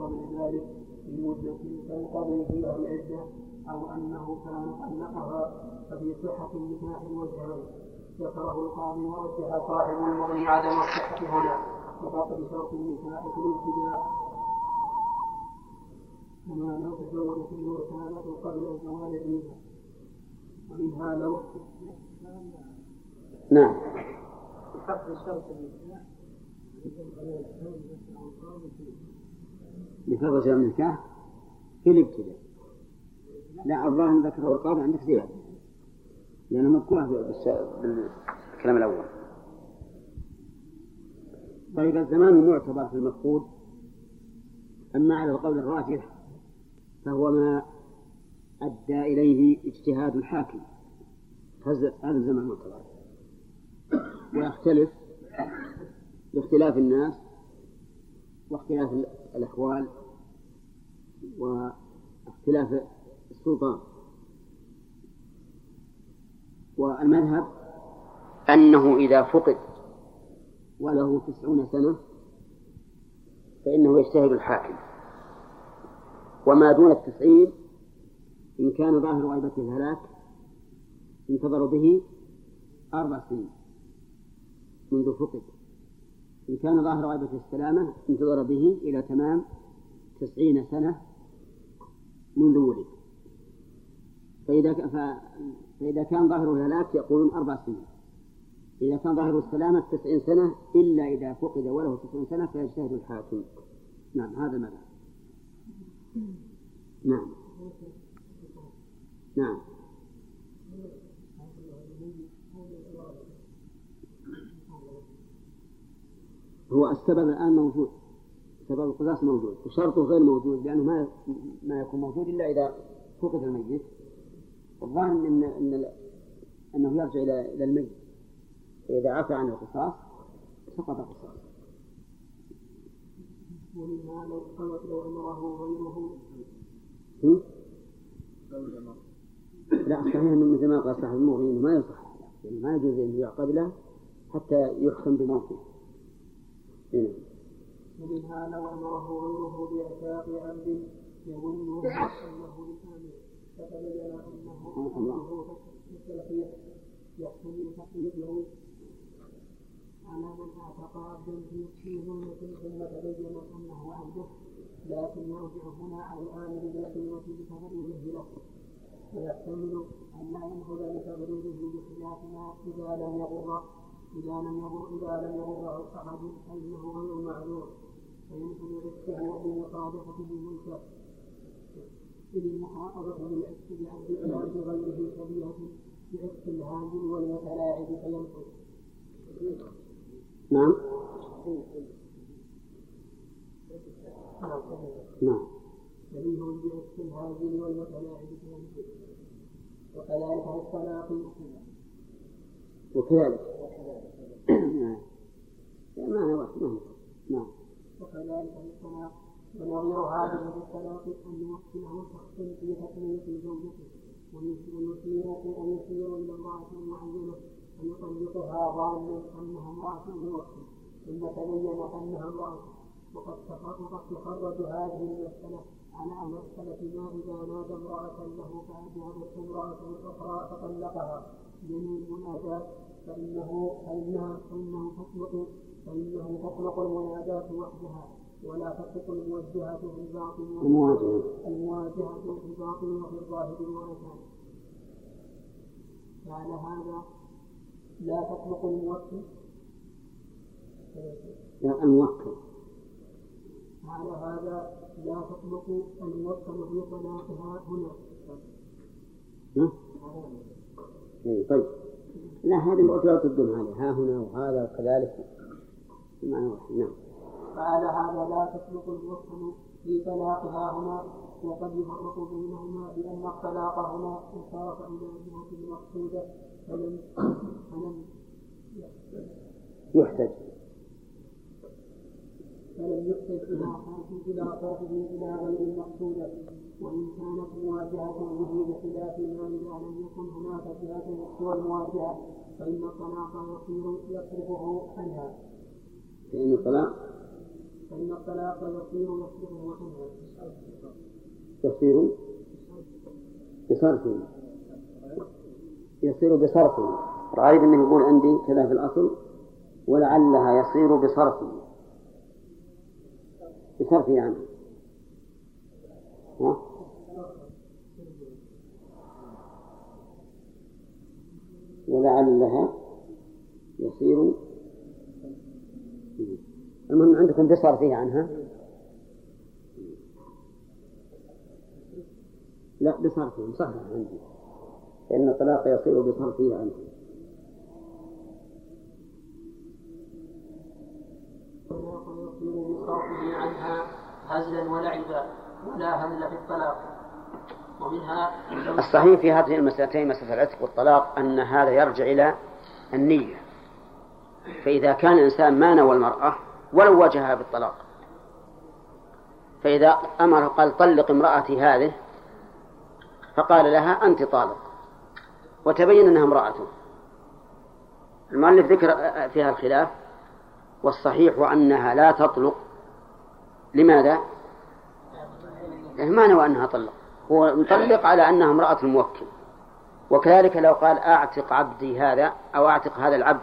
قبل ذلك بمدة تنقضي فيها العدة أو أنه كان طلقها ففي صحة النكاح وجهان ذكره القاضي ورجح صاحب المغني عدم الصحة هنا. وفقد شرط النكاح في الابتداء كما لو تزوجت المرتابة قبل زوال عيدها ومنها لو نعم. بفقد شرط النكاح شرط النكاح في الابتداء. لا الظاهر ذكره القاضي عندك زيادة. لأنه مذكورة بالكلام الأول. طيب الزمان معتبر في المفقود. أما على القول الراجح فهو ما أدى إليه اجتهاد الحاكم. هذا الزمان معتبر. ويختلف باختلاف الناس واختلاف الأحوال. واختلاف السلطان. والمذهب أنه إذا فقد وله تسعون سنة فإنه يجتهد الحاكم. وما دون التسعين إن كان ظاهر غيبته الهلاك انتظر به أربع سنين منذ فقد. إن كان ظاهر غيبته السلامة انتظر به إلى تمام تسعين سنة منذ ولد فإذا فإذا كان ظاهره الهلاك يقولون أربع سنين. إذا كان ظاهره السلامة تسعين سنة إلا إذا فقد وله تسعين سنة فيجتهد الحاكم. نعم هذا المذهب نعم. نعم. هو السبب الآن موجود. سبب القصاص موجود وشرطه غير موجود لأنه ما ما يكون موجود إلا إذا فقد الميت. الظاهر إن إن أنه يرجع إلى إلى الميت. فإذا عفى عن القصاص سقط القصاص. ومنها لو لو أمره غيره. لا صحيح إنه مثل ما قال صاحب المغني ما يصح يعني ما يجوز انه يعقد له حتى يحكم بموته. إيه. ومنها لو امره غيره باعتاق عبد يظنه انه للامر فتبين أنه أنه التلقيح يحتمل تقليده على من أعتق عبدا في ظلمة ثم تبين أنه عبده. لكن يرجع هنا على الامر بالقيمة بتفريغه له. ويحتمل أن لا ينفذ لتبريره بخلاف ما إذا لم يغر إذا لم يغر إذا لم يغره أحد فإنه غير معذور فيمكن رفقه بمصادقته ملكه إذ المحافظة بالعتق بعبد غيره كبيرة بعتق الهاجر والمتلاعب فينفذ. نعم. نعم. شبيه بعتق الهاجر والمتلاعب فينفذ. وكذلك الطلاق وكذلك. نعم. معنى واحد نعم. وكذلك الطلاق ونظير هذا بالطلاق أن يوكله شخص في تسمية زوجته ويشير ويشير إلى امرأة معينة فيطلقها ظانا أنها امرأة موكل ثم تبين أنها امرأة وقد وقد تخرج هذه المسألة على مسألة ما إذا نادى امرأة له فأجابته امرأة أخرى فطلقها بدون المناداة فإنه فإنها فإنه تطلق فإنه تطلق المناداة وحدها ولا تطلق الموجهة في الباطن المواجهة المواجهة في الباطن وفي الظاهر مرتان فعلى هذا لا تطلق الموكل لا الموكل على هذا لا تطلق الموكل في طلاقها هنا طيب. لا هذه لا تقدم هذه. ها هنا وهذا وكذلك. بمعنى واحد نعم. فعلى هذا لا تطلق الوصل في طلاقها هنا وقد يفرق بينهما بأن الطلاق هنا انصرف إلى جهة المقصودة فلم فلم يحتج. فلم يحتج إلى صرفه إلى صرفه إلى غير المقصودة. وإن كانت مواجهة به بخلاف ما إذا لم يكن هناك جهة سوى المواجهة فإن الطلاق يصير يصرفه عنها. فإن الطلاق؟ فإن الطلاق يصير يصرفه عنها. يصير؟ بصرفه يصير بصرفه الغالب أنه يقول عندي كذا في الأصل. ولعلها يصير بصرفه بصرفه يعني. ها؟ ولعلها يصير المهم عندكم بصرفه عنها. لا بصرفه صح عندي. فإن الطلاق يصير بصرفه عنه بصرفه عنها هزلا ولعبا ولا هزل في الطلاق. ومنها الصحيح في هذه المسألتين مسألة العتق والطلاق أن هذا يرجع إلى النية. فإذا كان الإنسان ما نوى المرأة ولو واجهها بالطلاق فإذا أمر قال طلق امرأتي هذه فقال لها أنت طالق وتبين أنها امرأته المؤلف ذكر فيها الخلاف والصحيح أنها لا تطلق لماذا؟ ما نوى أنها طلق. هو مطلق على أنها امرأة الموكل. وكذلك لو قال أعتق عبدي هذا أو أعتق هذا العبد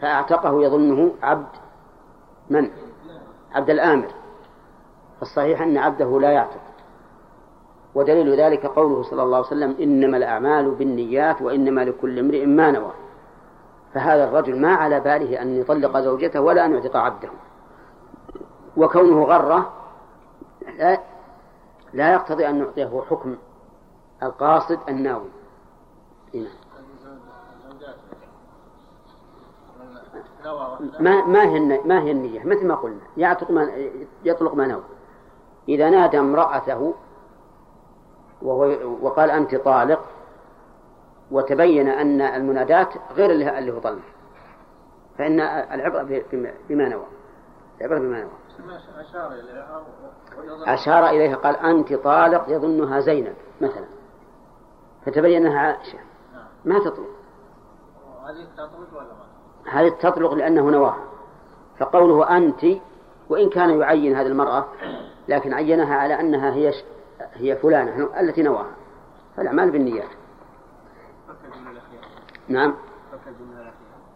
فأعتقه يظنه عبد من؟ عبد الآمر. فالصحيح أن عبده لا يعتق. ودليل ذلك قوله صلى الله عليه وسلم إنما الأعمال بالنيات وإنما لكل امرئ ما نوى. فهذا الرجل ما على باله أن يطلق زوجته ولا أن يعتق عبده. وكونه غرة لا, لا يقتضي أن نعطيه حكم القاصد الناوي. هنا. ما ما هي ما هي النية؟ مثل ما قلنا يعتق ما يطلق ما نوى إذا نادى امرأته وهو وقال أنت طالق وتبين أن المنادات غير اللي هو طلق فإن العبرة بما نوى. العبرة بما نوى. أشار إليها قال أنت طالق يظنها زينب مثلا. فتبين أنها عائشة. ما تطلق. هذه تطلق ولا ما؟ تطلق لأنه نواها فقوله أنت وإن كان يعين هذه المرأة لكن عينها على أنها هي هي فلانة التي نواها. فالأعمال بالنيات. نعم.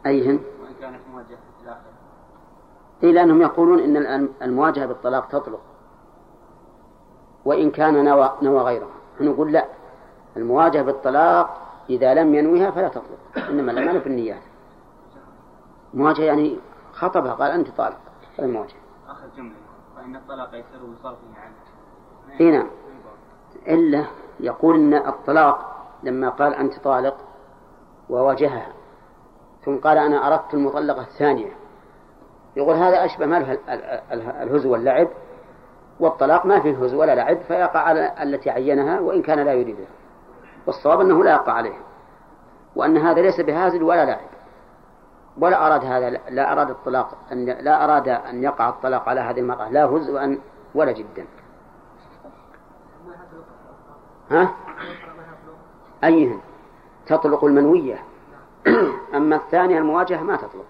أيهن وإن كانت موجهة في الآخرة إيه لأنهم يقولون إن المواجهة بالطلاق تطلق. وإن كان نوى, نوى غيرها. نقول لا. المواجهة بالطلاق إذا لم ينويها فلا تطلق. إنما الأعمال بالنيات مواجهة يعني خطبها قال أنت طالق. المواجهة آخر جملة. فإن الطلاق يسير بصرفه عنه إيه نعم. إلا يقول إن الطلاق لما قال أنت طالق وواجهها ثم قال أنا أردت المطلقة الثانية. يقول هذا أشبه ما له الهزو واللعب والطلاق ما فيه هزو ولا لعب فيقع على التي عينها وإن كان لا يريدها. والصواب أنه لا يقع عليها وأن هذا ليس بهازل ولا لاعب ولا أراد هذا لا أراد الطلاق أن لا أراد أن يقع الطلاق على هذه المرأة لا هزوا ولا جدا. ها؟ أيهن؟ تطلق المنوية. أما الثانية المواجهة ما تطلق.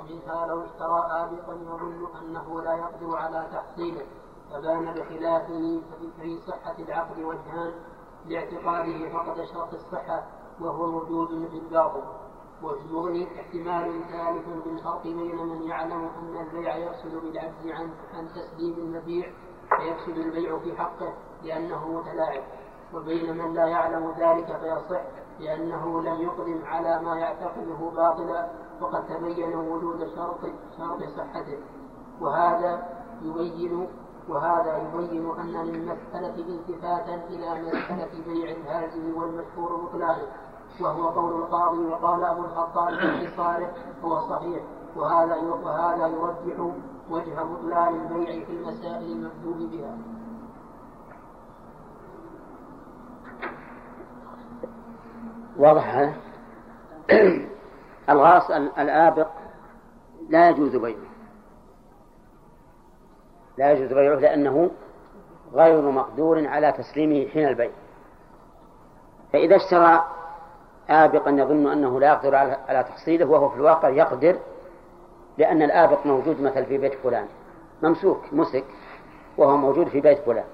ومنها لو اشترى آبقا يظن أنه لا يقدر على تحصيله فبان بخلافه في صحة العقد وجهان لاعتقاده فقد شرط الصحة وهو موجود في الباطل. وفي المغني احتمال ثالث بالفرق بين من يعلم أن البيع يفسد بالعجز عن عن تسليم المبيع فيفسد البيع في حقه لأنه متلاعب. وبين من لا يعلم ذلك فيصح لأنه لم يقدم على ما يعتقده باطلا وقد تبين وجود شرط شرط صحته وهذا يبين وهذا يبين أن للمسألة التفاتا إلى مسألة بيع الهازم والمشهور بطلانه وهو قول القاضي وقال أبو الخطاب في اتصاله هو صحيح. وهذا وهذا يرجح وجه بطلان البيع في المسائل المكتوب بها. واضح الغاص الآبق لا يجوز بيعه. لا يجوز بيعه لأنه غير مقدور على تسليمه حين البيع. فإذا اشترى آبقا يظن أنه لا يقدر على تحصيله وهو في الواقع يقدر لأن الآبق موجود مثل في بيت فلان. ممسوك مسك وهو موجود في بيت فلان.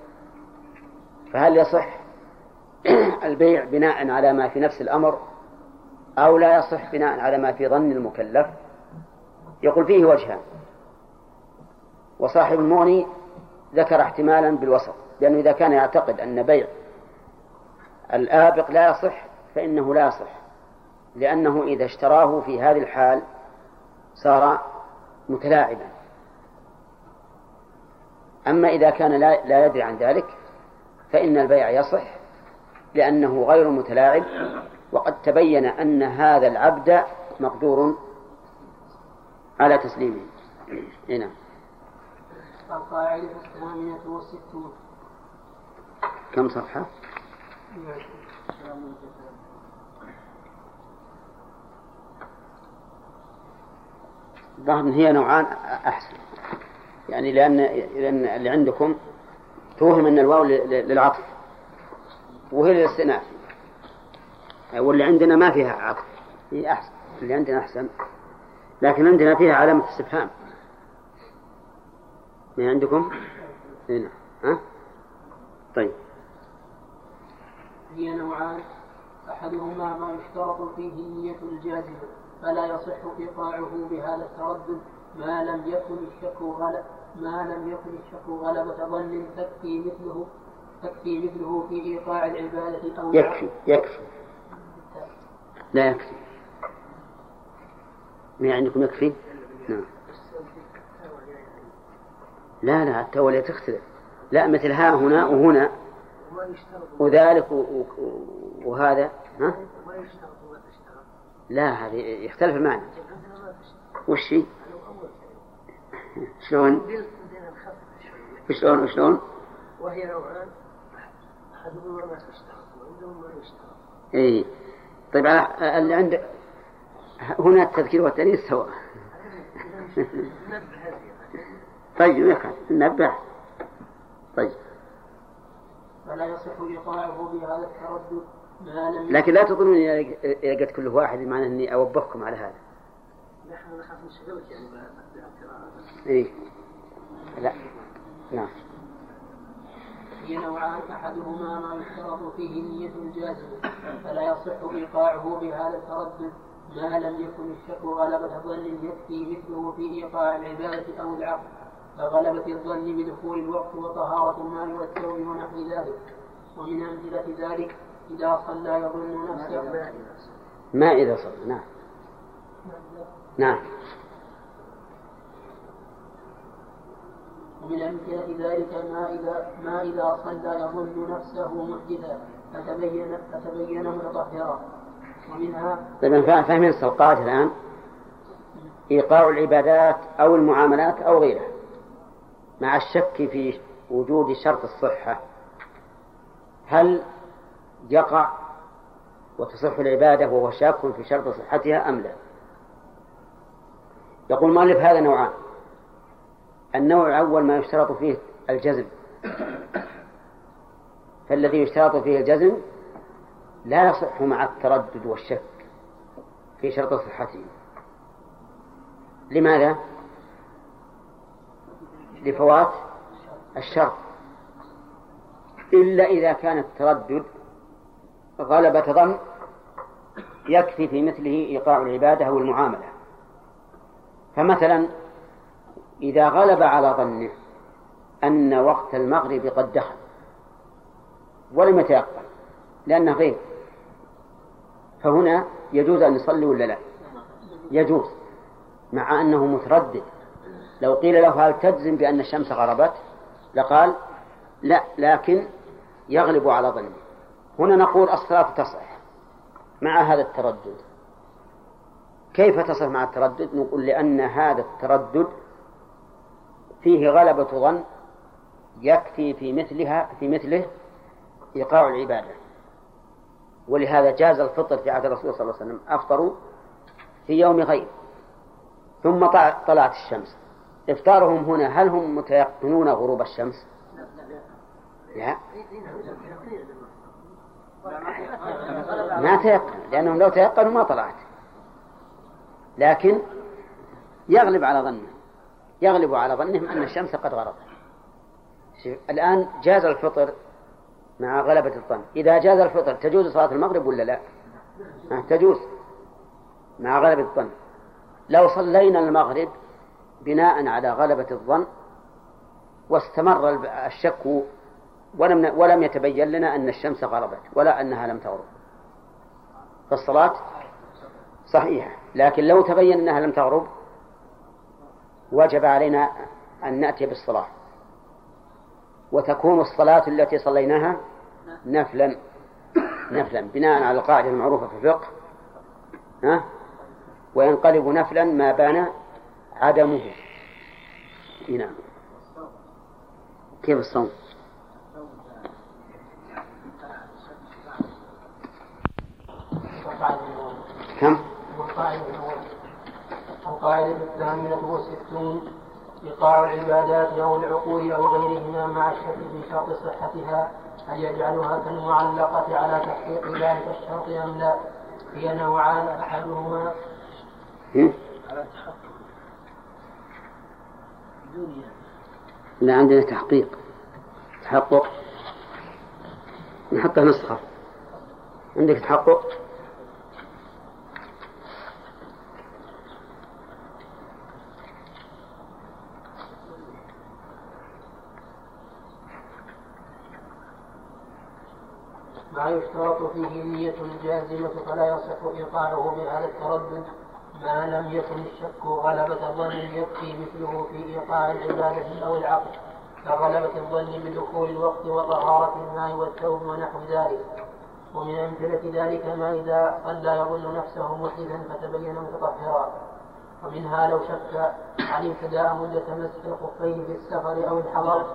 فهل يصح البيع بناء على ما في نفس الأمر؟ أو لا يصح بناء على ما في ظن المكلف. يقول فيه وجهان. وصاحب المغني ذكر احتمالا بالوسط لأنه إذا كان يعتقد أن بيع الآبق لا يصح فإنه لا يصح. لأنه إذا اشتراه في هذه الحال صار متلاعبا. أما إذا كان لا, لا يدري عن ذلك فإن البيع يصح لأنه غير متلاعب. وقد تبين أن هذا العبد مقدور على تسليمه. هنا القاعدة الثامنة والستون. كم صفحة؟ ظهر هي نوعان أحسن. يعني لأن لأن اللي عندكم توهم أن الواو للعطف وهي للاستئناف. واللي عندنا ما فيها عطف هي أحسن. اللي عندنا أحسن. لكن عندنا فيها علامة استفهام. ما عندكم؟ هنا ها؟ طيب. هي نوعان. أحدهما ما يشترط فيه النية الجازمة فلا يصح إيقاعه بهذا التردد. ما لم يكن الشك غلب ما لم يكن الشك غلبة ظن تكفي مثله تكفي مثله في إيقاع العبادة أو يكفي يكفي. لا يكفي ما عندكم يكفي؟ نعم لا لا التولية تختلف لا مثل ها هنا وهنا وذلك وهذا ها؟ لا هذه يختلف المعنى وش هي؟ شلون؟ شلون وشلون؟ وهي نوعان أحدهما ما تشترط وعندهم ما يشترط. اي طيب اللي عند هنا التذكير والتأنيث سواء. طيب نبه. طيب. فلا يصح ايقاعه بهذا التردد لكن لا تظنون إذا قلت كل واحد معناه إني اوبخكم على هذا. نحن نخاف نشغلك يعني اي لا. نعم. هي نوعان أحدهما ما يشترط فيه النية الجازمة فلا يصح إيقاعه بهذا التردد ما لم يكن الشك غلبة ظن يكفي مثله في إيقاع العبادة أو العقل كغلبة الظن بدخول الوقت وطهارة المال والثوب ونحو ذلك. ومن أمثلة ذلك إذا صلى يظن نفسه. ما إذا صلى نعم. نعم. ومن أمثلة ذلك ما إذا ما إذا صلى يظن نفسه محدثا فتبين فتبين متطهرا. ومنها طيب فاهمين السوقات الآن؟ إيقاع العبادات أو المعاملات أو غيرها مع الشك في وجود شرط الصحة. هل يقع وتصح العبادة وهو شاك في شرط صحتها أم لا؟ يقول المؤلف هذا نوعان. النوع الأول ما يشترط فيه الجزم. فالذي يشترط فيه الجزم لا يصح مع التردد والشك في شرط صحته. لماذا؟ لفوات الشرط. إلا إذا كان التردد غلبة ظن يكفي في مثله إيقاع العبادة أو المعاملة فمثلا إذا غلب على ظنه أن وقت المغرب قد دخل ولم يتيقن لأنه غيب. فهنا يجوز أن يصلي ولا لا؟ يجوز مع أنه متردد. لو قيل له هل تجزم بأن الشمس غربت؟ لقال لا لكن يغلب على ظنه. هنا نقول الصلاة تصح مع هذا التردد. كيف تصح مع التردد؟ نقول لأن هذا التردد فيه غلبة ظن يكفي في مثلها في مثله إيقاع العبادة. ولهذا جاز الفطر في عهد الرسول صلى الله عليه وسلم أفطروا في يوم غيب ثم طلعت الشمس. إفطارهم هنا هل هم متيقنون غروب الشمس؟ لا. ما تيقن لأنهم لو تيقنوا ما طلعت. لكن يغلب على ظنه. يغلب على ظنهم أن الشمس قد غربت الآن جاز الفطر مع غلبة الظن. إذا جاز الفطر تجوز صلاة المغرب ولا لا؟ تجوز مع غلبة الظن. لو صلينا المغرب بناء على غلبة الظن واستمر الشك ولم ولم يتبين لنا أن الشمس غربت ولا أنها لم تغرب. فالصلاة صحيحة لكن لو تبين أنها لم تغرب وجب علينا أن نأتي بالصلاة وتكون الصلاة التي صليناها نفلا نفلا بناء على القاعدة المعروفة في الفقه ها وينقلب نفلا ما بان عدمه نعم كيف الصوم؟ كم؟ القاعدة الثامنة والستون إيقاع العبادات أو العقول أو غيرهما مع الشك في شرط صحتها هل يجعلها كالمعلقة على تحقيق ذلك الشرط أم لا؟ هي نوعان أحدهما على تحقق لا عندنا تحقيق. تحقق. نحطه نسخة. عندك تحقق؟ ما يشترط فيه نية جازمة فلا يصح إيقاعه بهذا التردد ما لم يكن الشك غلبة الظن يكفي مثله في إيقاع العبادة أو العقل كغلبة الظن بدخول الوقت وطهارة الماء والثوب ونحو ذلك. ومن أمثلة ذلك ما إذا صلى يظن نفسه محدثا فتبين متطهرا ومنها لو شك عن ابتداء مدة مسح الخفين في السفر أو الحضر.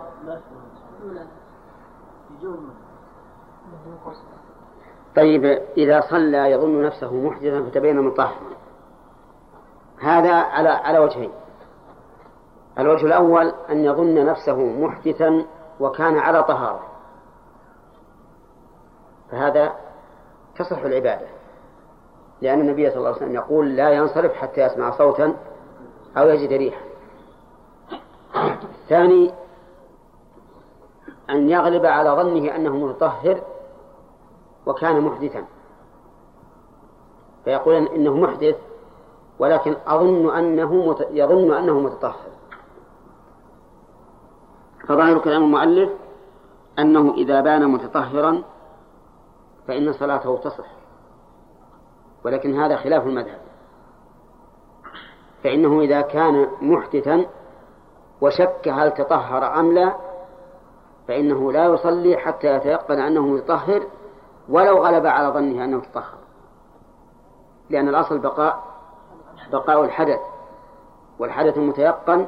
طيب إذا صلى يظن نفسه محدثا فتبين مطهرا هذا على على وجهين. الوجه الأول أن يظن نفسه محدثا وكان على طهارة. فهذا تصح العبادة. لأن النبي صلى الله عليه وسلم يقول لا ينصرف حتى يسمع صوتا أو يجد ريحا. الثاني أن يغلب على ظنه أنه متطهر وكان محدثا فيقول إنه محدث ولكن أظن أنه. يظن أنه متطهر فظاهر كلام المؤلف أنه إذا بان متطهرا فإن صلاته تصح ولكن هذا خلاف المذهب فإنه إذا كان محدثا وشك هل تطهر أم لا فإنه لا يصلي حتى يتيقن أنه متطهر ولو غلب على ظنه أنه تطهر. لأن الأصل بقاء بقاء الحدث والحدث متيقن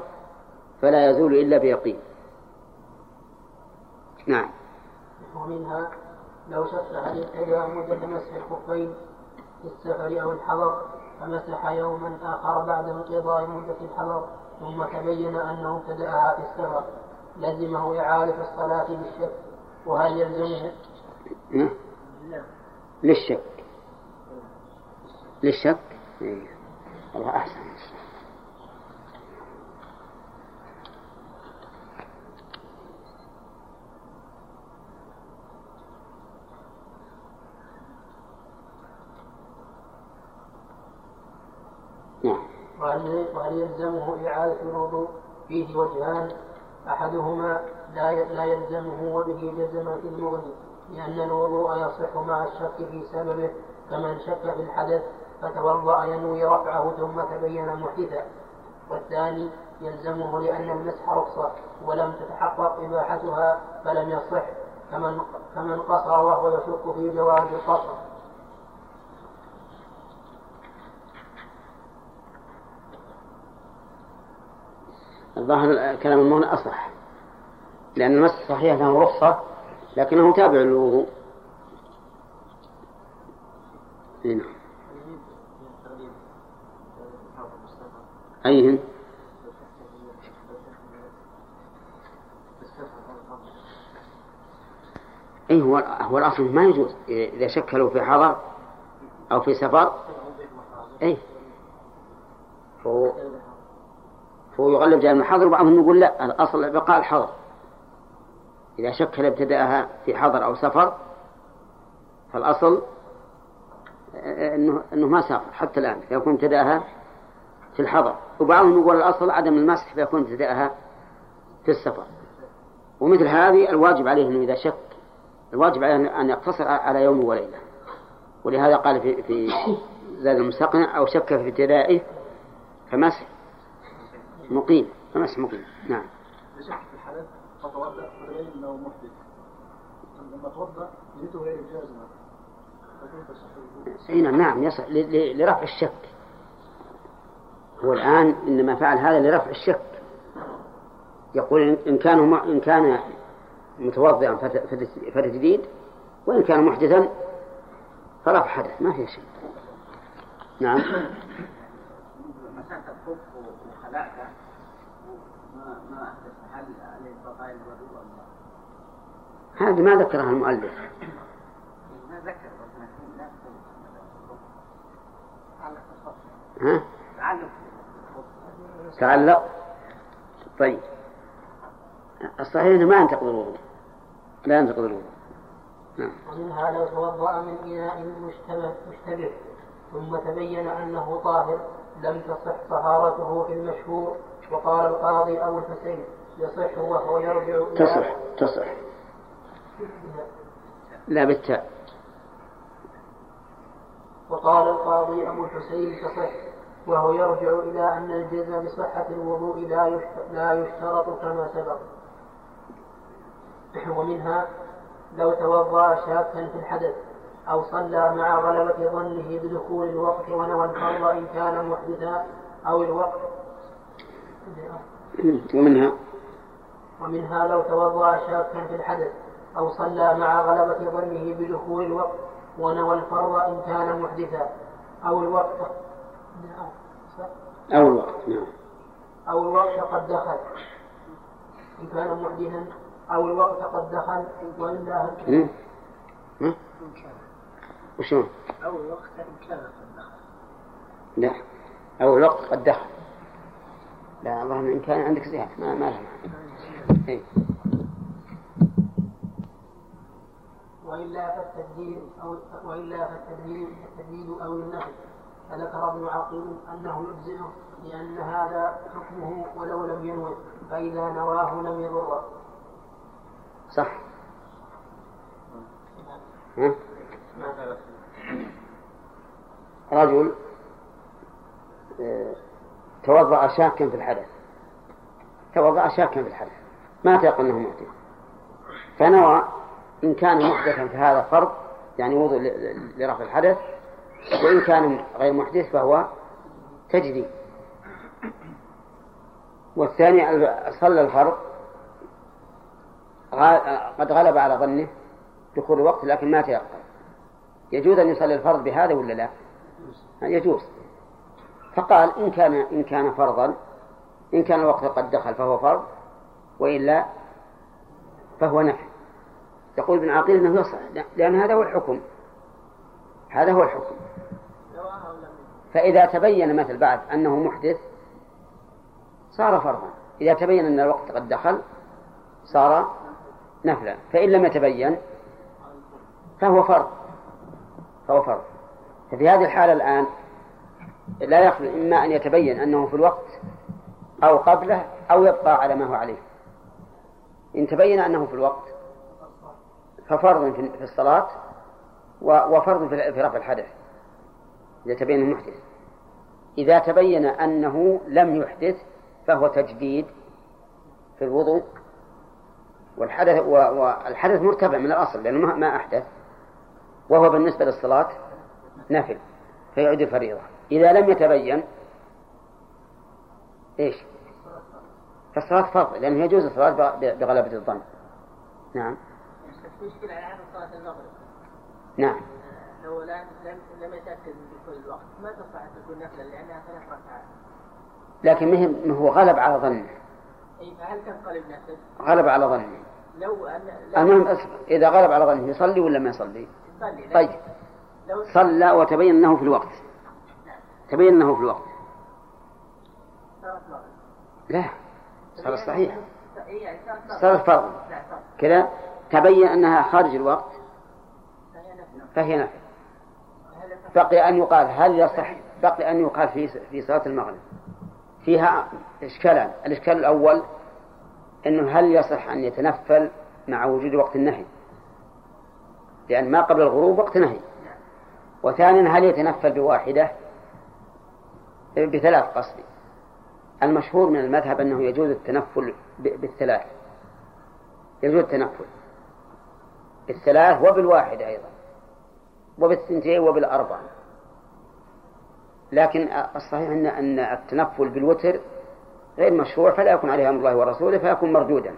فلا يزول إلا بيقين. نعم. ومنها لو هل ابتدأ مدة مسح الخفين في السفر أو الحضر فمسح يوما آخر بعد انقضاء مدة الحضر ثم تبين أنه ابتدأها في السفر. لزمه إعادة الصلاة بالشك وهل يلزمه؟ للشك. للشك؟ إيه. الله أحسن. نعم. يلزمه إعادة الوضوء فيه وجهان أحدهما لا لا يلزمه وبه جزمت المغني لأن الوضوء يصح مع الشك في سببه كمن شك في الحدث فتوضأ ينوي رفعه ثم تبين محدثا. والثاني يلزمه لأن المسح رخصة ولم تتحقق إباحتها فلم يصح كمن كمن قصر وهو يشك في جواز القصر. الظاهر كلام المغني أصح لأن المس صحيح له رخصة لكنه تابع للوضوء. نعم. أيهن أي هو هو الأصل ما يجوز. إذا شكلوا في حضر أو في سفر أي. هو فهو يغلب جانب الحظر وبعضهم يقول لا الأصل بقاء الحظر إذا شك هل ابتدأها في حضر أو سفر فالأصل أنه أنه ما سافر حتى الآن فيكون ابتدأها في الحضر. وبعضهم يقول الأصل عدم المسح فيكون ابتدأها في السفر. ومثل هذه الواجب عليه أنه إذا شك الواجب عليه أن يقتصر على يوم وليلة. ولهذا قال في في زاد المستقنع أو شك في ابتدائه فمسح مقيم. فمسح مقيم. نعم. فتوضأ محدث. لما توضأ نيته غير جازمة أي نعم نعم يصح لرفع الشك. هو الآن إنما فعل هذا لرفع الشك. يقول إن كان إن كان متوضئا فتجديد وإن كان محدثا فرفع حدث ما في شيء. نعم. مسحت الخف هل عليه بقايا الوضوء هذه ما ذكرها المؤلف. ما ذكر ها؟ تعلق طيب. الصحيح إنه ما ينتقض الوضوء لا ينتقض الوضوء نعم. ومنها لو توضأ من إناء مشتبه مشتبه ثم تبين أنه طاهر لم تصح طهارته في المشهور وقال القاضي أبو الحسين. يصح وهو يرجع. تصح تصح. لا بالتاء. وقال القاضي أبو الحسين تصح وهو يرجع إلى أن الجزم بصحة الوضوء لا لا يشترط كما سبق. ومنها لو توضأ شاكا في الحدث أو صلى مع غلبة ظنه بدخول الوقت ونوى الفرض إن كان محدثا أو الوقت. ومنها ومنها لو توضأ شاكا في الحدث أو صلى مع غلبة ظنه بدخول الوقت ونوى الفرض إن كان محدثا. أو الوقت. أو الوقت نعم. أو الوقت قد دخل. إن كان محدثا. أو الوقت قد دخل. وإلا وشلون؟ أو الوقت إن كان قد دخل. لا. أو الوقت قد دخل. لا اللهم إن كان عندك زيادة. ما ما لها. وإلا فالتدليل أو وإلا فالتدليل التدليل أو النهي. فذكر ابن عقيل أنه يجزئه لأن هذا حكمه ولو لم ينوي فإذا نواه لم يضره صح. ها؟ رجل آه، توضأ شاكا في الحدث. توضأ شاكا في الحدث. ما تيقن أنه محدث فنوى إن كان محدثا فهذا فرض يعني وضوء لرفع الحدث وإن كان غير محدث فهو تجدي. والثاني صلى الفرض. قد غلب على ظنه دخول الوقت لكن ما تيقن. يجوز أن يصلي الفرض بهذا ولا لا؟ يجوز. فقال إن كان إن كان فرضا إن كان الوقت قد دخل فهو فرض. وإلا فهو نفي. يقول ابن عقيل إنه يصح لأن هذا هو الحكم. هذا هو الحكم. فإذا تبين مثل بعد أنه محدث صار فرضا. إذا تبين أن الوقت قد دخل صار نفلا. فإن لم يتبين فهو فرض. فهو فرض. ففي هذه الحالة الآن لا يخلو إما أن يتبين أنه في الوقت أو قبله أو يبقى على ما هو عليه. إن تبين أنه في الوقت ففرض في الصلاة وفرض في رفع الحدث إذا تبين المحدث إذا تبين أنه لم يحدث فهو تجديد في الوضوء والحدث والحدث مرتفع من الأصل لأنه ما أحدث وهو بالنسبة للصلاة نفل فيعيد الفريضة. إذا لم يتبين إيش؟ فالصلاة فرض لأنه يجوز الصلاة بغلبة الظن. نعم. مشكلة على صلاة المغرب نعم. لو لم لم يتأكد من دخول الوقت ما تصح أن تكون نفلا؟ لأنها ثلاث ركعات. لكن مهم هو غلب على ظنه أي فهل تنقلب نفسه؟ غلب على ظنه لو أن المهم إذا غلب على ظنه يصلي ولا ما يصلي؟ يصلي. طيب. لو صلى وتبين أنه في الوقت. تبين أنه في الوقت. لا. صار صحيح. صار فرض. كذا تبين أنها خارج الوقت. فهي نفل بقي أن يقال هل يصح بقي أن يقال في في صلاة المغرب. فيها إشكالان الإشكال الأول أنه هل يصح أن يتنفل مع وجود وقت النهي؟ لأن ما قبل الغروب وقت نهي. وثانيا هل يتنفل بواحدة؟ بثلاث قصدي. المشهور من المذهب أنه يجوز التنفل بالثلاث. يجوز التنفل بالثلاث وبالواحدة أيضا وبالثنتين وبالأربع. لكن الصحيح أن أن التنفل بالوتر غير مشروع فلا يكون عليه أمر الله ورسوله فيكون مردودا.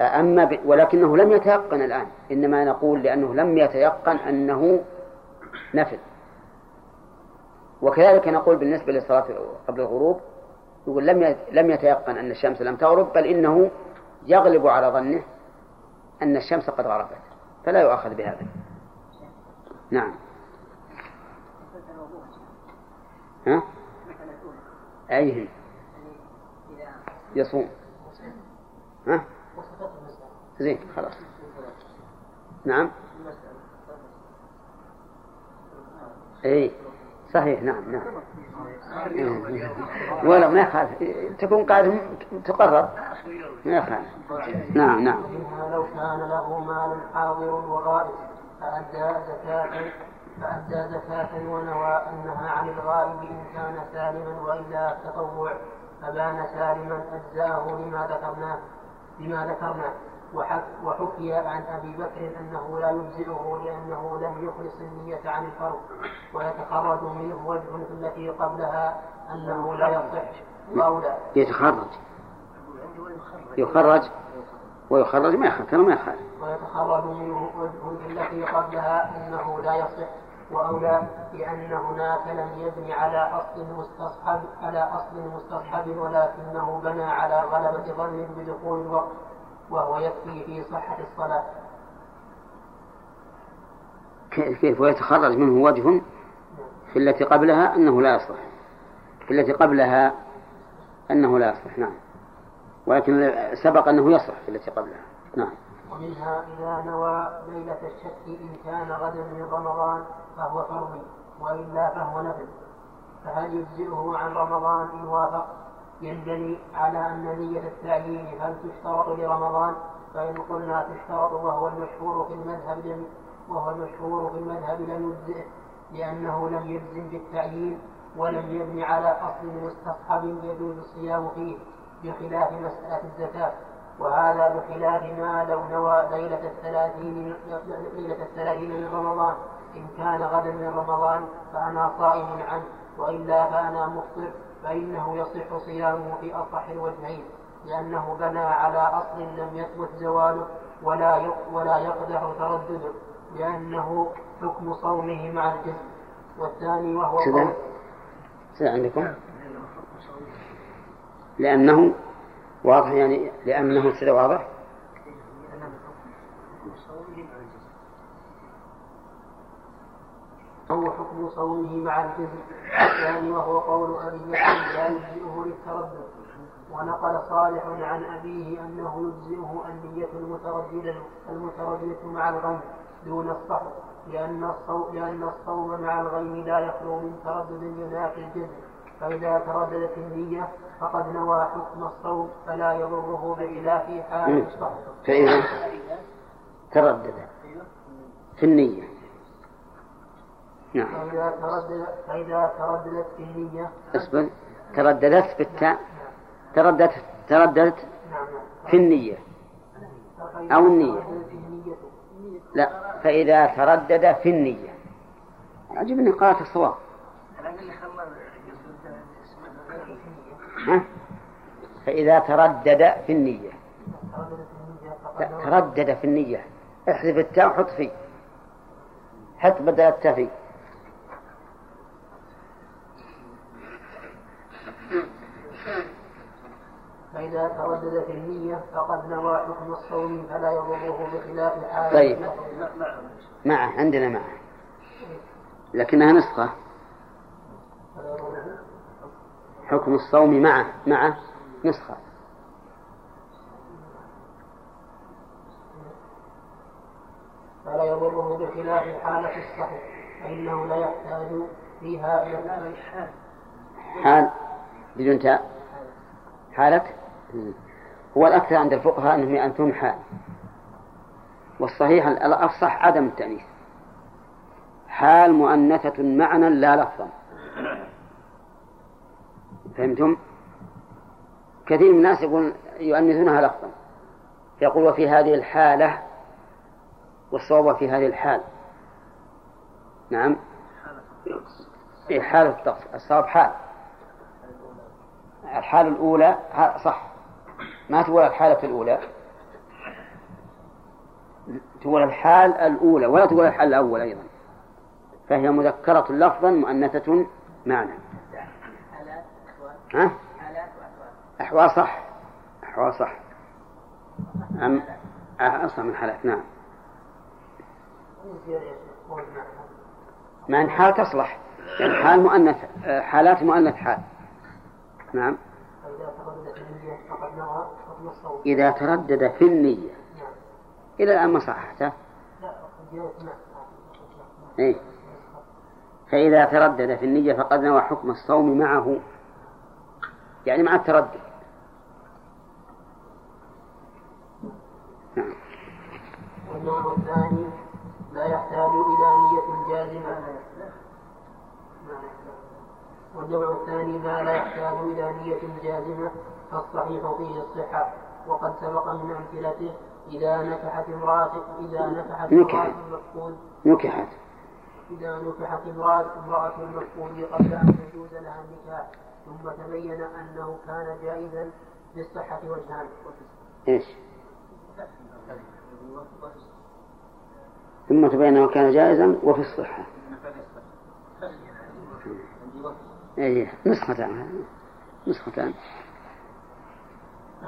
أما ب... ولكنه لم يتيقن الآن إنما نقول لأنه لم يتيقن أنه نفل. وكذلك نقول بالنسبة للصلاة قبل الغروب يقول لم لم يتيقن أن الشمس لم تغرب بل إنه يغلب على ظنه أن الشمس قد غربت فلا يؤاخذ بهذا. نعم. ها؟ أيه يصوم. ها؟ زين خلاص. نعم. اي صحيح نعم نعم. ولا ما يخالف تكون قاعد تقرر. ما يخالف. نعم نعم. لو كان له مال حاضر وغائب فأدى زكاة فأدى زكاة ونوى أنها عن الغائب إن كان سالما وإلا تطوع فبان سالما أجزاه لما ذكرناه لما ذكرناه. وحكي عن أبي بكر أنه لا يجزئه لأنه لم يخلص النية عن الفرض ويتخرج منه وجه التي قبلها أنه لا يصح. وأولى يتخرج. يخرج. ويخرج ما يخرج ما يخرج. ويتخرج منه وجه التي قبلها أنه لا يصح. وأولى لأن هناك لم يبني على أصل مستصحب على أصل مستصحب ولكنه بنى على غلبة ظن بدخول الوقت. وهو يكفي في صحة الصلاة. كيف ويتخرج منه وجه في التي قبلها أنه لا يصلح. في التي قبلها أنه لا يصلح نعم. ولكن سبق أنه يصلح في التي قبلها نعم. ومنها إذا نوى ليلة الشك إن كان غدا من رمضان فهو فرضي وإلا فهو نفل. فهل يجزئه عن رمضان إن وافق؟ ينبني على أن نية التعيين هل تشترط لرمضان؟ فإن قلنا تشترط وهو المشهور في المذهب لم وهو المشهور في المذهب لم يجزئه لأنه لم يجزم بالتعيين ولم يبني على أصل مستصحب يجوز الصيام فيه بخلاف مسألة الزكاة. وهذا بخلاف ما لو نوى ليلة الثلاثين ليلة الثلاثين من رمضان. إن كان غدا من رمضان فأنا صائم عنه وإلا فأنا مفطر. فإنه يصح صيامه في أصح الوجهين لأنه بنى على أصل لم يثبت زواله ولا ولا يقدح تردده لأنه حكم صومه مع الجسم والثاني وهو كذا عندكم لأنه واضح يعني لأنه كذا واضح هو حكم صومه مع الجزم الثاني وهو قول أبي لا يجزئه للتردد. ونقل صالح عن أبيه أنه يجزئه النية المترددة المترددة مع الغيم دون الصحر لأن الصوم لأن الصوم مع الغيم لا يخلو من تردد ينافي الجزم. فإذا ترددت النية فقد نوى حكم الصوم فلا يضره بخلاف حال الصحر فإذا تردد في النية. نعم. فإذا تردد فإذا ترددت في النية أصبر. ترددت بالتاء ترددت ترددت في النية. أو النية. لا. فإذا تردد في النية. عجبني قالت الصواب. ها؟ فإذا تردد في النية. تردد في النية. احذف التاء وحط فيه. حط بدل التاء فيه. فإذا تردد في النية فقد نوى حكم الصوم فلا يضره بخلاف حال طيب. معه عندنا معه. لكنها نسخة. حكم الصوم معه مع نسخة. فلا يضره بخلاف حالة الصحيح. فإنه لا يحتاج فيها إلى حال بدون تاء. حالة هو الأكثر عند الفقهاء أنهم أنتم حال. والصحيح الأفصح عدم التأنيث. حال مؤنثة معنى لا لفظا. فهمتم؟ كثير من الناس يقول يؤنثونها لفظا. يقول وفي هذه الحالة والصواب في هذه الحال. نعم. في حالة الطقس. الصواب حال. الحالة الأولى صح. ما تقول الحالة الأولى؟ تقول الحال الأولى ولا تقول الحال الأول أيضا. فهي مذكرة لفظا مؤنثة معنى. ها؟ أحوال صح. أحوال صح. أم أصلا من حالات نعم. مع حال تصلح. يعني حال مؤنث حالات مؤنث حال. نعم. إذا تردد في النية. إلى الآن ما صححته؟ إيه. فإذا تردد في النية فقد نوى حكم الصوم معه. يعني مع التردد. نعم. والنوع الثاني لا يحتاج إلى نية جازمة. والنوع الثاني ما لا يحتاج إلى نية جازمة فالصحيح فيه الصحة. وقد سبق من أمثلته إذا نكحت امرأة إذا نكحت امرأة المفقود. نكحت. إذا نكحت امرأة امرأة المفقود قبل أن يجوز لها النكاح ثم تبين أنه كان جائزا للصحة وجهان إيش؟ ثم تبين أنه كان جائزا وفي الصحة. أي نسختان نسختان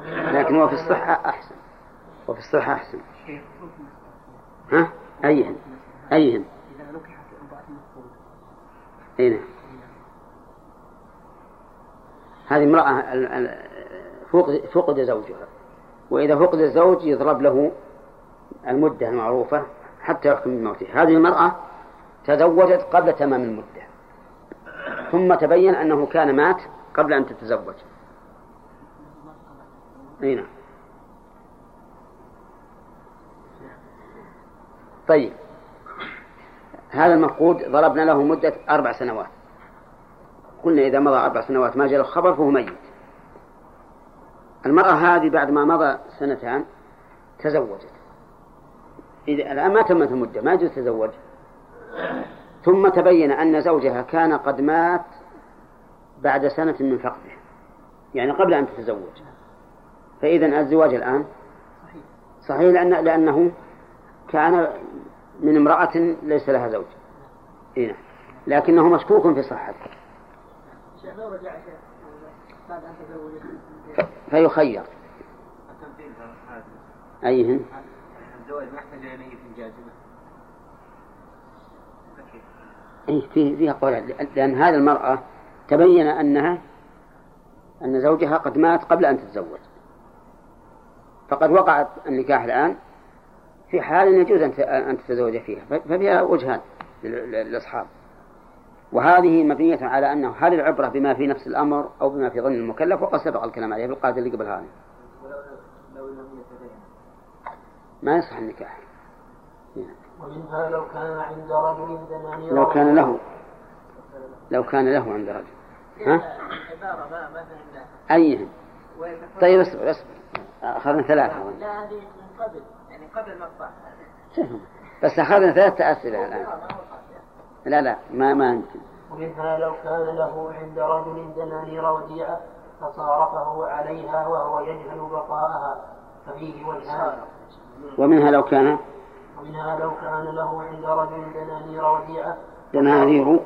لكن هو في الصحة أحسن. وفي الصحة أحسن. ها؟ أيهن أيهن إذا نكحت المفقود أي نعم. هذه امرأة فقد زوجها وإذا فقد الزوج يضرب له المدة المعروفة حتى يحكم بموته هذه المرأة تزوجت قبل تمام المدة. ثم تبين أنه كان مات قبل أن تتزوج. أي نعم. طيب. هذا المفقود ضربنا له مدة أربع سنوات. قلنا إذا مضى أربع سنوات ما جاء له خبر فهو ميت. المرأة هذه بعد ما مضى سنتان تزوجت. إذا الآن ما تمت المدة ما يجوز تزوج. ثم تبين أن زوجها كان قد مات بعد سنة من فقده. يعني قبل أن تتزوج. فإذا الزواج الآن؟ صحيح. لأن لأنه كان من امرأة ليس لها زوج. هنا لكنه مشكوك في صحته. فيخير. أيهن؟ الزواج ما يحتاج إلى نية جازمة إيه فيه؟ فيها قول لأن هذه المرأة تبين أنها أن زوجها قد مات قبل أن تتزوج. فقد وقعت النكاح الآن في حال يجوز أن تتزوج فيها. ففيها وجهان للأصحاب. وهذه مبنية على أنه هل العبرة بما في نفس الأمر أو بما في ظن المكلف وقد سبق الكلام عليه في القاعدة اللي قبل هذه ما يصح النكاح. ومنها لو كان عند رجل دنانير لو كان له. لو كان له عند رجل. ها؟ عبارة ما ما أيهم طيب اصبر اصبر. أخذنا ثلاثة. لا هذه من قبل. يعني قبل المقطع بس أخذنا ثلاثة أسئلة الآن. لا لا ما ما يمكن ومنها لو كان له عند رجل دنانير وديعة فصارفه عليها وهو يجهل بقاءها. ففيه وجهان. ومنها لو كان ومنها لو كان له عند رجل دنانير وديعة. دنانير.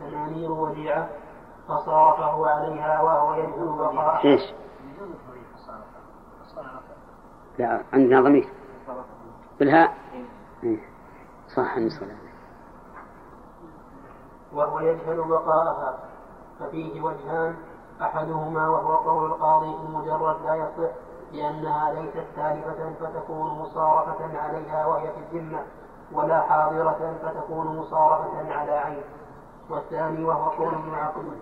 دنانير وديعة فصارفه عليها وهو يجهل بقاءها إيش؟ لا عندنا ضمير. بالهاء؟ إيه. صح النسخة وهو يجهل بقاءها. ففيه وجهان أحدهما وهو قول القاضي المجرد لا يصح. لأنها ليست تالفة فتكون مصارفة عليها وهي في الذمة ولا حاضرة فتكون مصارفة على عين. والثاني وهو قول عقيل.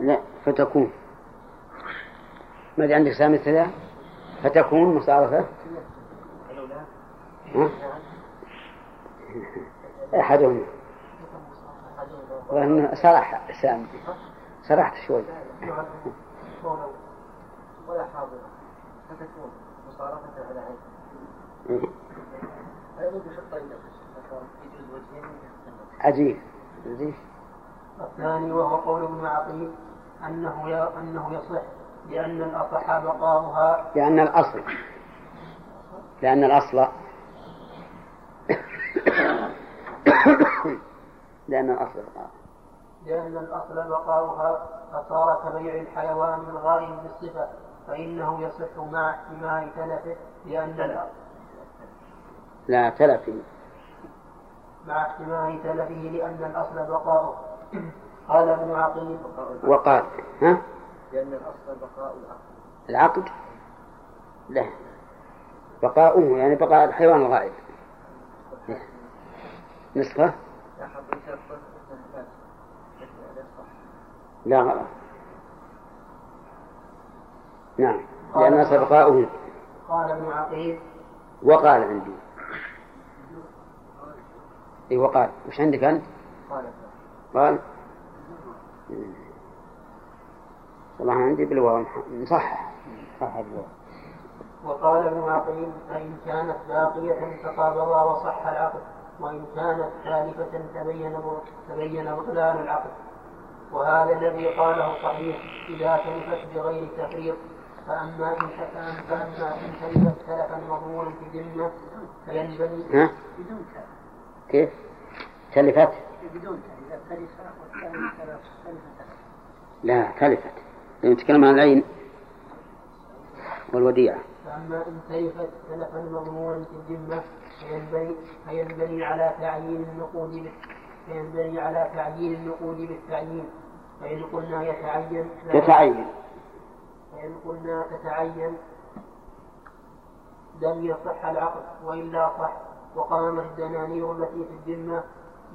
لا فتكون. ما عندك سامي ثلاث فتكون مصارفة. أحدهم وأنه صرح سامي. سرحت شوي. ولا حاضرة فتكون مصارفة على عين. عجيب. عجيب. الثاني وهو قول ابن عقيل أنه أنه يصح لأن الأصح بقاؤها. لأن الأصل. لأن الأصل. لأن الأصل بقاؤها. لأن الأصل بقاؤها فصار كبيع الحيوان الغائب بالصفة. فإنه يصح مع احتمال تلفه لأن الأصل لا تلفه مع احتمال تلفه لأن الأصل بقاؤه. قال ابن عقيل. وقال ها؟ لأن الأصل بقاء العقد؟ العقد لا. بقاؤه يعني بقاء الحيوان الغائب. نسخة؟ لا غلط. نعم لأن أصل بقاؤه قال ابن عقيل. وقال عندي. اي وقال. وش عندك أنت؟ قال. قال. والله عندي بالواو نصحح صح بالواو وقال ابن عقيل فإن كانت باقية تقابضا وصح العقد وإن كانت ثالثة تبين تبين بطلان العقد. وهذا الذي قاله صحيح إذا تلفت بغير تفريط فأما إن فأما إن تلفت تلفا مضمونا في ذمة فينبني ها؟ كيف؟ تلفت؟ بدون تلف لا تلفت نتكلم عن العين والوديعة فأما إن تلفت تلفا مضمونا في الذمة فينبني فينبني على تعيين النقود فينبني على تعيين النقود بالتعيين فإن قلنا يتعين يتعين فإن قلنا تتعين لم يصح العقد وإلا صح. وقامت الدنانير التي في الذمة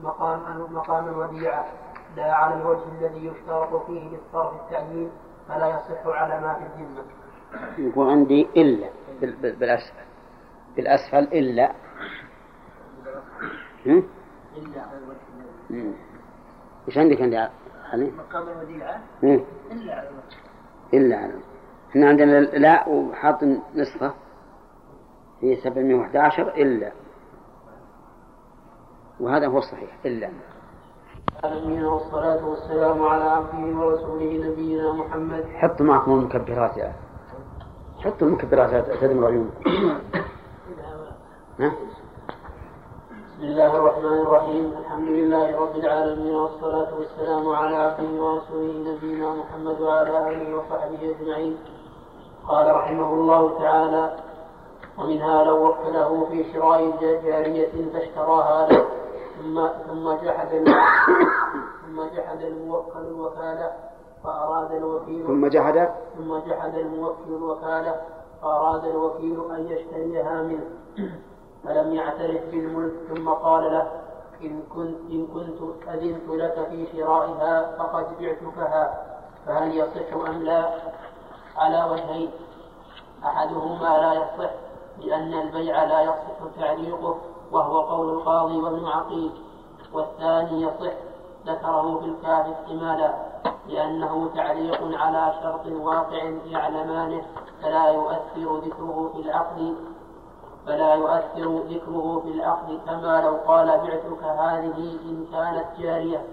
مقام مقام الوديعة لا على الوجه الذي يشترط فيه للصرف التعيين فلا يصح على ما في الذمة. يقول عندي إلا بالأسفل. بالأسفل إلا. إلا على الوجه وش عندك عندي علي؟ مقام الوديعة إلا على الوجه. إلا على الوجه. إحنا عندنا لا وحاط نسخة في 711 إلا. وهذا هو الصحيح إلا. العالمين والصلاة والسلام على عبده ورسوله نبينا محمد. حط معكم المكبرات يا حطوا المكبرات تدمر عيونكم بسم الله الرحمن الرحيم. الحمد لله رب العالمين والصلاة والسلام على عبده ورسوله نبينا محمد وعلى آله وصحبه أجمعين. قال رحمه الله تعالى ومنها لو وكله في شراء جارية فاشتراها له ثم ثم جحد ثم جحد الموكل الوكالة فأراد الوكيل ثم جحد ثم جحد الموكل الوكالة فأراد الوكيل أن يشتريها منه فلم يعترف بالملك ثم قال له إن كنت إن كنت أذنت لك في شرائها فقد بعتكها فهل يصح أم لا؟ على وجهين. أحدهما لا يصح لأن البيع لا يصح تعليقه وهو قول القاضي وابن عقيل. والثاني يصح ذكره في الكافي احتمالا لأنه تعليق على شرط واقع يعلمانه فلا يؤثر ذكره في العقد. فلا يؤثر ذكره في العقد كما لو قال بعتك هذه إن كانت جارية.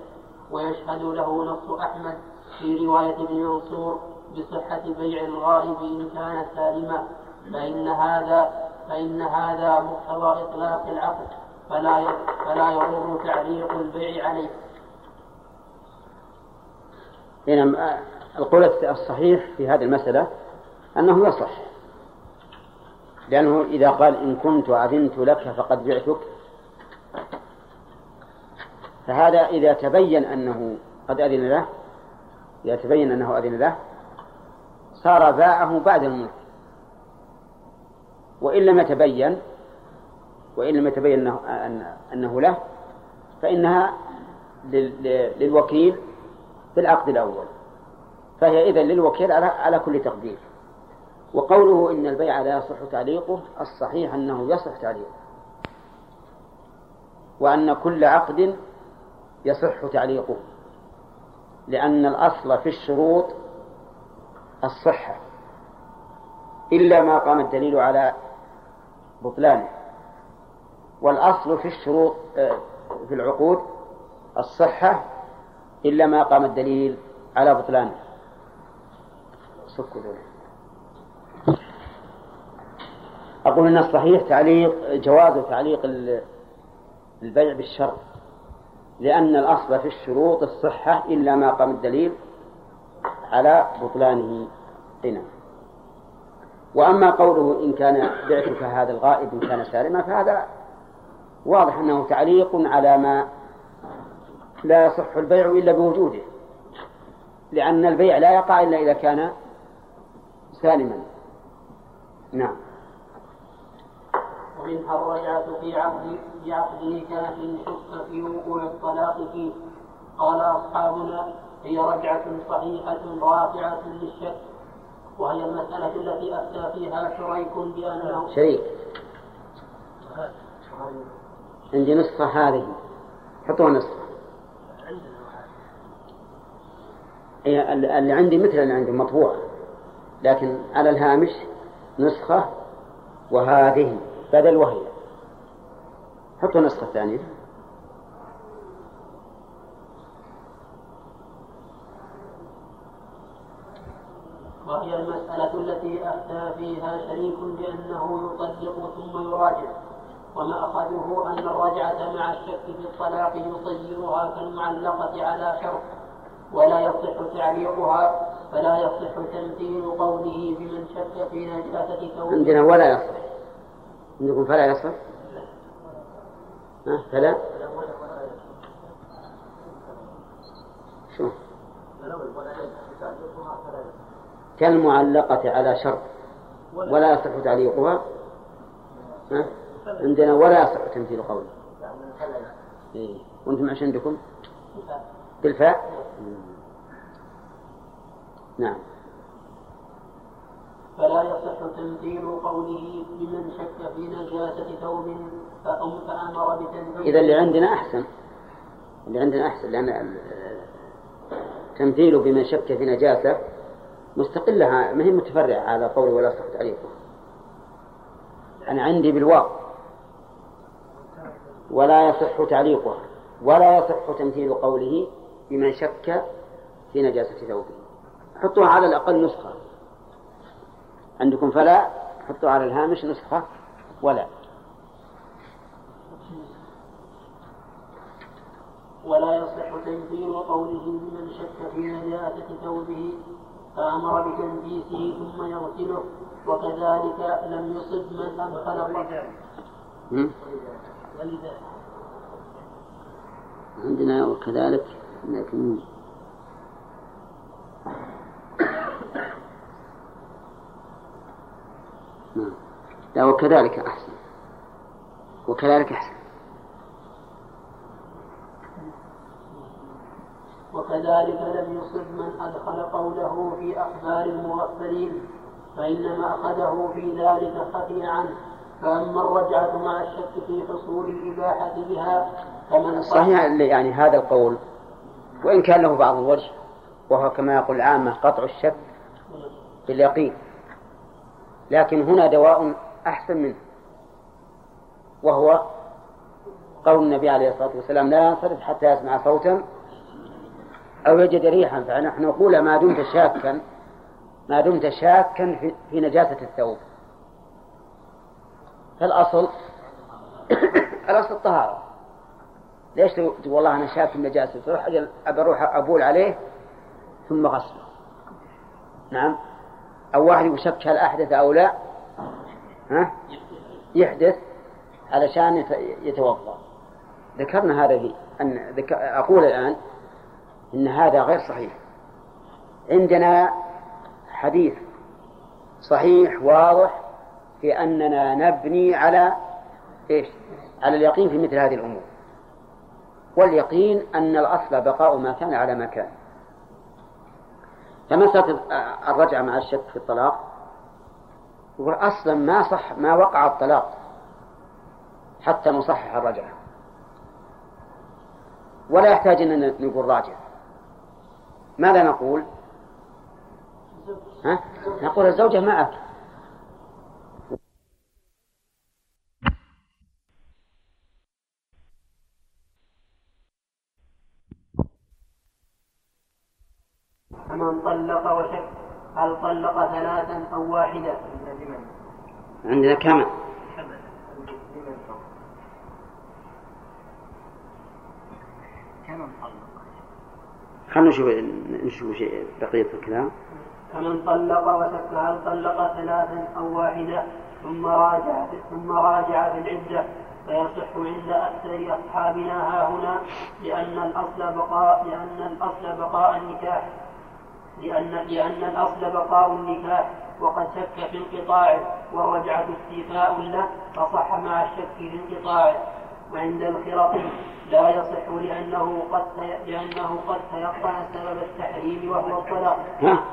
ويشهد له نص أحمد في رواية ابن منصور بصحة بيع الغائب إن كان سالما فإن هذا فإن هذا مقتضى إطلاق العقد فلا فلا يضر تعليق البيع عليه. نعم القول الصحيح في هذه المسألة أنه يصح لأنه إذا قال إن كنت أذنت لك فقد بعتك فهذا إذا تبين أنه قد أذن له إذا تبين أنه أذن له صار باعه بعد الملك وإن لم يتبين وإن لم يتبين أنه, أنه له فإنها للوكيل في العقد الأول. فهي إذن للوكيل على على كل تقدير. وقوله إن البيع لا يصح تعليقه الصحيح أنه يصح تعليقه. وأن كل عقد يصح تعليقه. لأن الأصل في الشروط الصحة إلا ما قام الدليل على بطلانه. والأصل في الشروط آه، في العقود الصحة إلا ما قام الدليل على بطلانه. أقول أن الصحيح تعليق جواز تعليق البيع بالشرط لأن الأصل في الشروط الصحة إلا ما قام الدليل على بطلانه هنا وأما قوله إن كان بعتك هذا الغائب إن كان سالما فهذا واضح أنه تعليق على ما لا يصح البيع إلا بوجوده لأن البيع لا يقع إلا إذا كان سالما. نعم. ومنها الرجعة في عقد في عقد نكاح شك في وقوع الطلاق فيه. قال أصحابنا هي رجعة صحيحة رافعة للشك وهي المسألة التي أفتى فيها شريك بأنه شريك. عندي نسخة هذه. حطوها نسخة. اللي عندي مثل اللي عندي مطبوع. لكن على الهامش نسخة وهذه بدل وهي. حطوا نسخة ثانية. وهي المسألة التي أفتى فيها شريك بأنه يطلق ثم يراجع وما أخذه أن الرجعة مع الشك في الطلاق يصيرها كالمعلقة على شرط ولا يصح تعليقها فلا يصح تمثيل قوله بمن شك في نجاسة ثوبه عندنا ولا يصح. عندكم فلا يصح؟ ها فلا؟ شو؟ كالمعلقة على شرط ولا يصح تعليقها. ها؟ عندنا ولا يصح تمثيل قوله. إيه. وأنتم إيش عندكم؟ بالفاء؟ نعم. فلا يصح تمثيل قوله بمن شك في نجاسة ثوب فأمر بتنزيل إذا اللي عندنا أحسن. اللي عندنا أحسن لأن تمثيله بمن شك في نجاسة مستقلة ما هي متفرعة على قول ولا يصح تعريفه أنا عندي بالواو. ولا يصح تعليقها. ولا يصح تمثيل قوله بمن شك في نجاسة ثوبه. حطوها على الأقل نسخة. عندكم فلا؟ حطوا على الهامش نسخة. ولا. ولا يصح تنزيل قوله بمن شك في نجاسة ثوبه. فأمر بتنبيسه ثم يغسله وكذلك لم يصب من أدخل عندنا وكذلك لكن نعم. لا وكذلك أحسن. وكذلك أحسن. وكذلك لم يصب من أدخل قوله في أخبار المغفلين فإنما أخذه في ذلك خفي عنه فأما الرجعة مع الشك في حصول الإباحة بها فمن صحيح يعني هذا القول وإن كان له بعض الوجه وهو كما يقول العامة قطع الشك باليقين. لكن هنا دواء أحسن منه وهو قول النبي عليه الصلاة والسلام لا ينصرف حتى يسمع صوتا أو يجد ريحا فنحن نقول ما دمت شاكا ما دمت شاكا في, في نجاسة الثوب. فالأصل الأصل الطهارة. ليش تقول والله أنا شاك في النجاسة؟ تروح أروح أبول عليه ثم غسله نعم؟ أو واحد يشك هل أحدث أو لا؟ ها؟ يحدث علشان يتوضأ. ذكرنا هذا في أن أقول الآن إن هذا غير صحيح. عندنا حديث صحيح واضح في أننا نبني على إيش؟ على اليقين في مثل هذه الأمور. واليقين أن الأصل بقاء ما كان على ما كان. فمسألة الرجعة مع الشك في الطلاق يقول أصلا ما صح ما وقع الطلاق حتى نصحح الرجعة. ولا يحتاج أن نقول راجع. ماذا نقول؟ ها؟ نقول الزوجة معك. فمن طلق وشك هل طلق ثلاثا أو واحدة عندنا كم خلنا نشوف نشوف شيء بقية الكلام. فمن طلق وشك هل طلق ثلاثا أو واحدة ثم راجع ثم راجع في العدة فيصح عند أكثر أصحابنا ها هنا لأن الأصل بقاء لأن الأصل بقاء النكاح. لأن لأن الأصل بقاء النكاح وقد شك في انقطاعه والرجعة استيفاء له فصح مع الشك في انقطاعه وعند الخرق لا يصح لأنه قد لأنه قد تيقن سبب التحريم وهو الطلاق. ها؟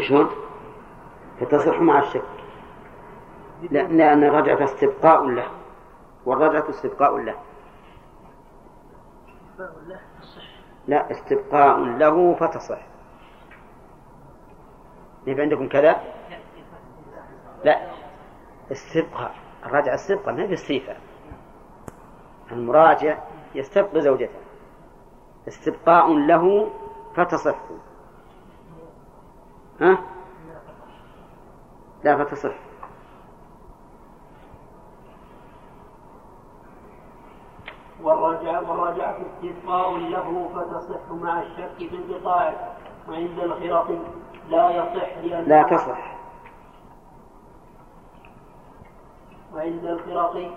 شلون؟ فتصح مع الشك. لا لأن الرجعة استبقاء له. والرجعة استبقاء له. لا استبقاء له فتصح. يبقى عندكم كذا؟ لا. استبقاء. الرجعة استبقاء ما باستيفاء المراجع يستبقي زوجته. استبقاء له فتصح. ها؟ لا فتصح. والرجع والرجعة استبقاء له فتصح مع الشك في انقطاعه وعند الخرق لا يصح لأن لا تصح. وعند الخرق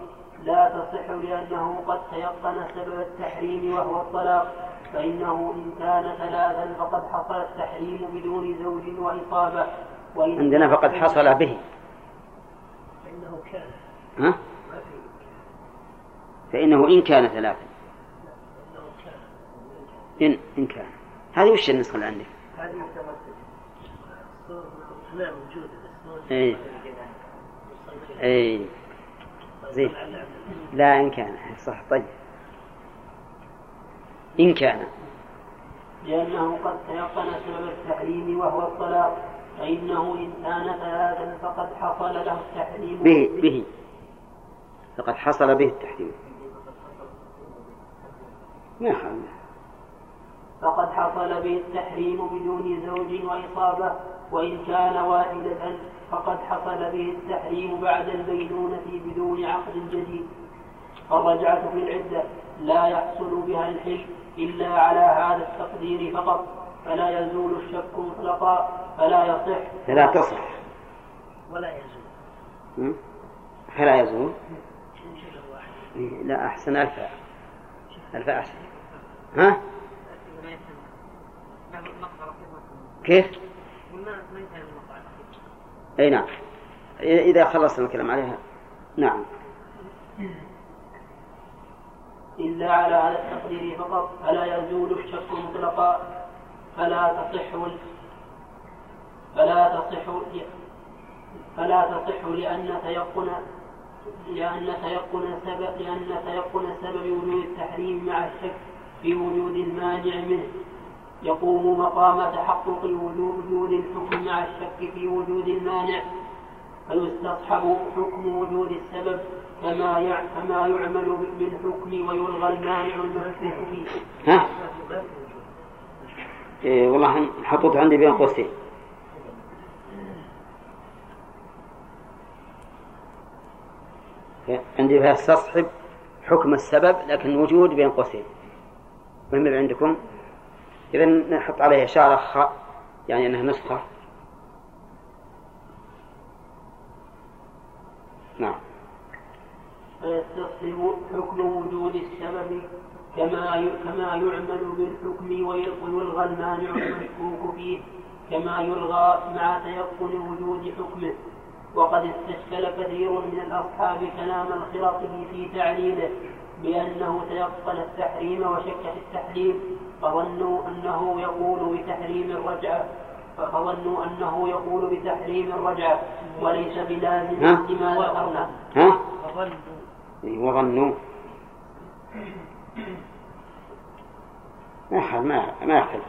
لا تصح لأنه قد تيقن سبب التحريم وهو الطلاق فإنه إن كان ثلاثا فقد حصل التحريم بدون زوج وإصابة. وإن عندنا فقد حصل به. فإنه كان. ها؟ فإنه إن كان ثلاثا. إن إن كان. هذه وش النسخة اللي عندك؟ هذه متمثلة. موجودة إي إي زين. لا إن كان. صح طيب. إن كان. لأنه قد تيقن سبب التحريم وهو الطلاق فإنه إن كان ثلاثا فقد حصل له التحريم. به به. فقد حصل به التحريم. ما فقد حصل به التحريم بدون زوج وإصابة وإن كان واحدة فقد حصل به التحريم بعد البينونة بدون عقد جديد. فالرجعة في العدة لا يحصل بها الحل إلا على هذا التقدير فقط فلا يزول الشك مطلقا فلا يصح. فلا تصح. ولا يزول? فلا يزول. لا أحسن. الفاء الفاء أحسن. ها؟ كيف؟ أي نعم. إذا خلصنا الكلام عليها. نعم. إلا على هذا التقدير فقط فلا يزول الشك مطلقا فلا تصح فلا تصح فلا تصح لأن تيقن لأن تيقن سبب لأن تيقن سبب وجود التحريم مع الشك في وجود المانع منه. يقوم مقام تحقق وجود الحكم مع الشك في وجود المانع فيستصحب حكم وجود السبب. كما كما يعمل بالحكم ويلغى المانع المفتوح فيه. ها؟ إيه والله حطيت عندي بين قوسين. عندي فيستصحب حكم السبب لكن وجود بين قوسين. من عندكم؟ إذا نحط عليه إشارة خاء يعني أنها نسخة نعم فيستصحب حكم وجود السبب كما كما يعمل بالحكم ويلغى المانع المشكوك فيه كما يلغى مع تيقن وجود حكمه. وقد استشكل كثير من الأصحاب كلام الخرقي في تعليله بأنه تيقن التحريم وشك في التحريم فظنوا أنه يقول بتحريم الرجعة فظنوا أنه يقول بتحريم الرجعة وليس بلازم لما ذكرنا؟ وظنوا ما ما ما يختلف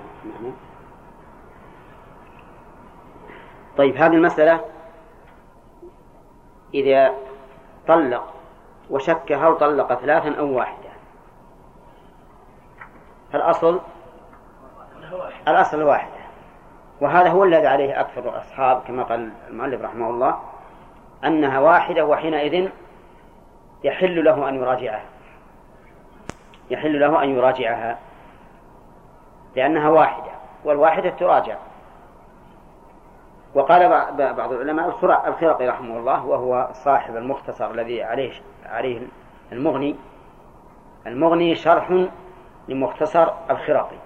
طيب هذه المسألة إذا طلق وشك هل طلق ثلاثا أو واحدة الأصل الأصل الواحدة وهذا هو الذي عليه أكثر الأصحاب كما قال المؤلف رحمه الله أنها واحدة وحينئذ يحل له أن يراجعها. يحل له أن يراجعها. لأنها واحدة والواحدة تراجع. وقال بعض العلماء الخرقي رحمه الله وهو صاحب المختصر الذي عليه عليه المغني. المغني شرح لمختصر الخرقي.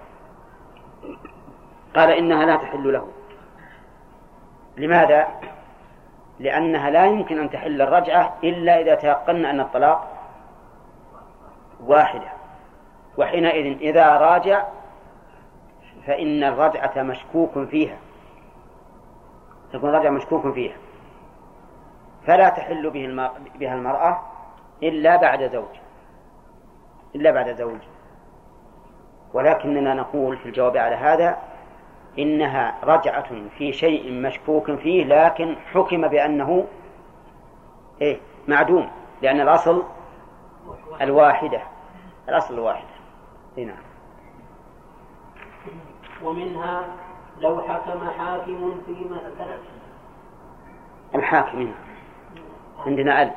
قال إنها لا تحل له. لماذا؟ لأنها لا يمكن أن تحل الرجعة إلا إذا تيقنا أن الطلاق واحدة. وحينئذ إذا راجع فإن الرجعة مشكوك فيها. تكون الرجعة مشكوك فيها. فلا تحل به بها المرأة إلا بعد زوج. إلا بعد زوج. ولكننا نقول في الجواب على هذا إنها رجعة في شيء مشكوك فيه لكن حكم بأنه إيه؟ معدوم لأن الأصل الواحدة. الأصل الواحدة. هنا نعم. ومنها لو حكم حاكم في مسألة الحاكم هنا عندنا أل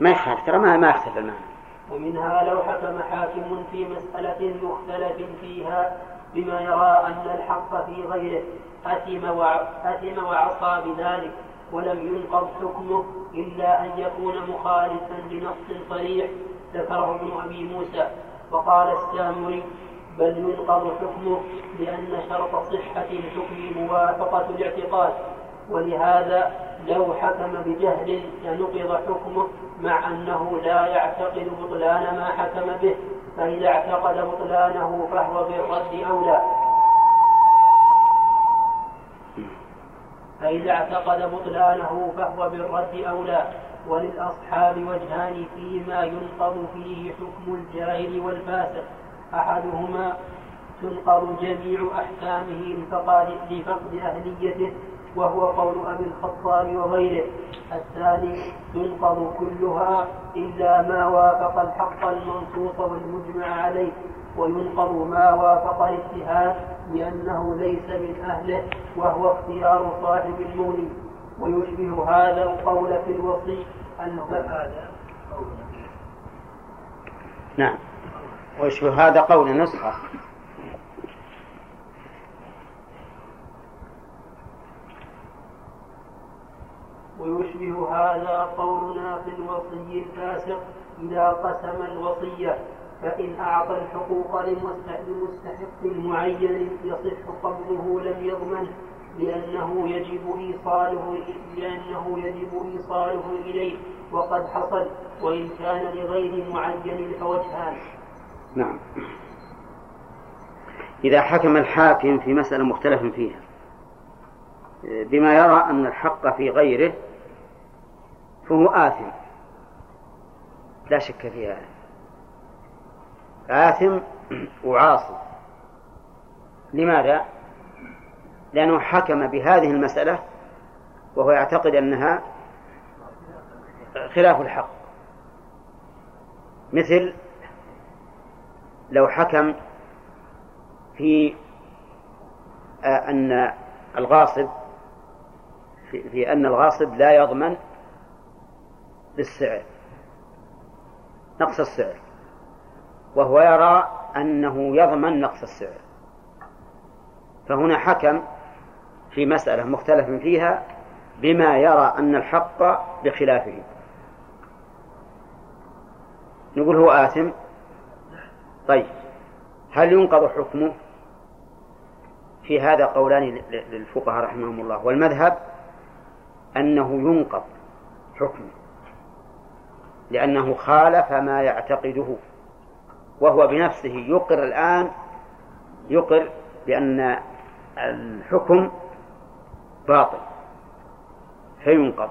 ما يخالف ترى ما ما يختلف المعنى. ومنها لو حكم حاكم في مسألة مختلف فيها بما يرى أن الحق في غيره أثم أثم وعصى بذلك ولم ينقض حكمه إلا أن يكون مخالفا لنص صريح ذكره ابن أبي موسى. وقال السامري بل ينقض حكمه لأن شرط صحة الحكم موافقة الاعتقاد ولهذا لو حكم بجهل لنقض حكمه مع أنه لا يعتقد بطلان ما حكم به. فإذا اعتقد بطلانه فهو بالرد أولى. فإذا اعتقد بطلانه فهو بالرد أولى. وللأصحاب وجهان فيما ينقض فيه حكم الجاهل والفاسق. أحدهما تنقض جميع أحكامه لفقد أهليته. وهو قول أبي الخطاب وغيره الثاني تنقض كلها إلا ما وافق الحق المنصوص والمجمع عليه وينقض ما وافق الاجتهاد لأنه ليس من أهله وهو اختيار صاحب المغني. ويشبه هذا القول في الوصي أن هذا نعم. ويشبه هذا قول نسخة. ويشبه هذا قولنا في الوصي الفاسق إذا قسم الوصية فإن أعطى الحقوق لمستحق معين يصح قبضه لم يضمنه لأنه يجب إيصاله لأنه يجب إيصاله إليه وقد حصل وإن كان لغير معين فوجهان. نعم. إذا حكم الحاكم في مسألة مختلف فيها بما يرى أن الحق في غيره فهو آثم. لا شك في هذا آثم وعاصي لماذا؟ لأنه حكم بهذه المسألة وهو يعتقد أنها خلاف الحق. مثل لو حكم في أن الغاصب في أن الغاصب لا يضمن بالسعر. نقص السعر. وهو يرى أنه يضمن نقص السعر. فهنا حكم في مسألة مختلف فيها بما يرى أن الحق بخلافه. نقول هو آثم. طيب هل ينقض حكمه؟ في هذا قولان للفقهاء رحمهم الله. والمذهب أنه ينقض حكمه. لأنه خالف ما يعتقده وهو بنفسه يقر الآن يقر بأن الحكم باطل فينقض.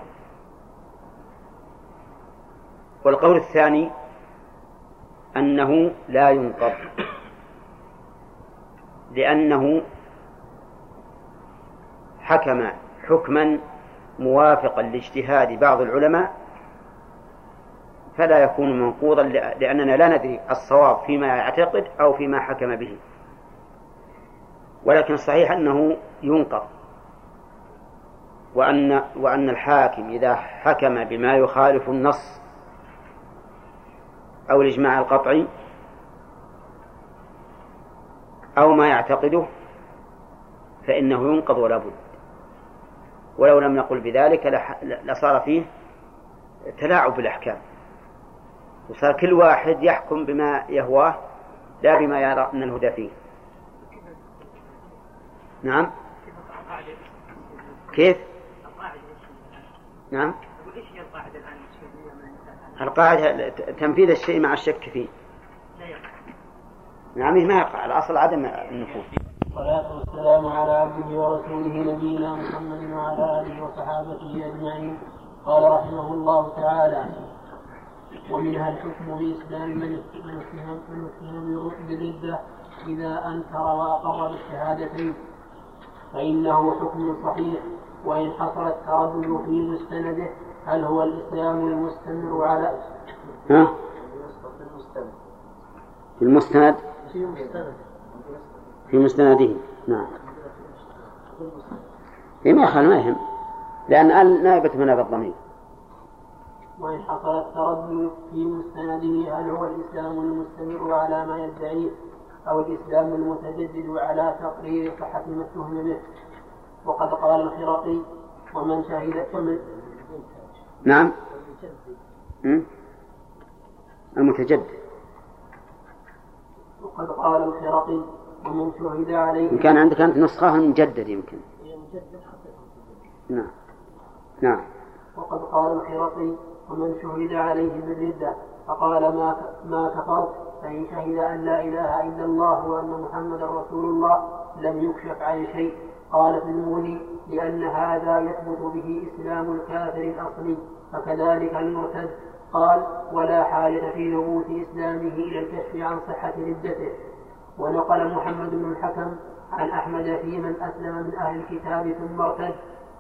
والقول الثاني أنه لا ينقض لأنه حكم حكما موافقا لاجتهاد بعض العلماء فلا يكون منقوضا لأننا لا ندري الصواب فيما يعتقد أو فيما حكم به. ولكن الصحيح أنه ينقض. وأن وأن الحاكم إذا حكم بما يخالف النص أو الإجماع القطعي أو ما يعتقده فإنه ينقض ولا بد. ولو لم نقل بذلك لصار فيه تلاعب بالأحكام. وصار كل واحد يحكم بما يهواه لا بما يرى أن الهدى فيه. نعم. كيف؟ نعم. القاعدة تنفيذ الشيء مع الشك فيه. نعم ما يقع. الأصل عدم النفوذ. والصلاة والسلام على عبده ورسوله نبينا محمد وعلى آله وصحابته أجمعين. قال رحمه الله تعالى ومنها الحكم بإسلام من اتهم من اتهم بالردة إذا أنكر وأقر بالشهادتين فإنه حكم صحيح وإن حصل التردد في مستنده هل هو الإسلام المستمر على ها؟ في المستند؟ في مستند. في مستنده نعم. في ما يهم. لأن نائبة مناب الضمير. وإن حصل التردد في مستنده هل هو الإسلام المستمر على ما يدعيه أو الإسلام المتجدد على تقرير صحة ما اتهم به؟ وقد قال الخرقي ومن شهد ومن نعم. المتجدد. وقد قال الخرقي ومن شهد عليه إن كان عندك أنت نسخة مجدد يمكن نعم. نعم. وقد قال الخرقي ومن شهد عليه بالردة فقال ما ما كفرت فإن شهد أن لا إله إلا الله وأن محمدا رسول الله لم يكشف عن شيء. قال في المغني لأن هذا يثبت به إسلام الكافر الأصلي فكذلك المرتد. قال ولا حاجة في ثبوت إسلامه إلى الكشف عن صحة ردته. ونقل محمد بن الحكم عن أحمد في من أسلم من أهل الكتاب ثم ارتد.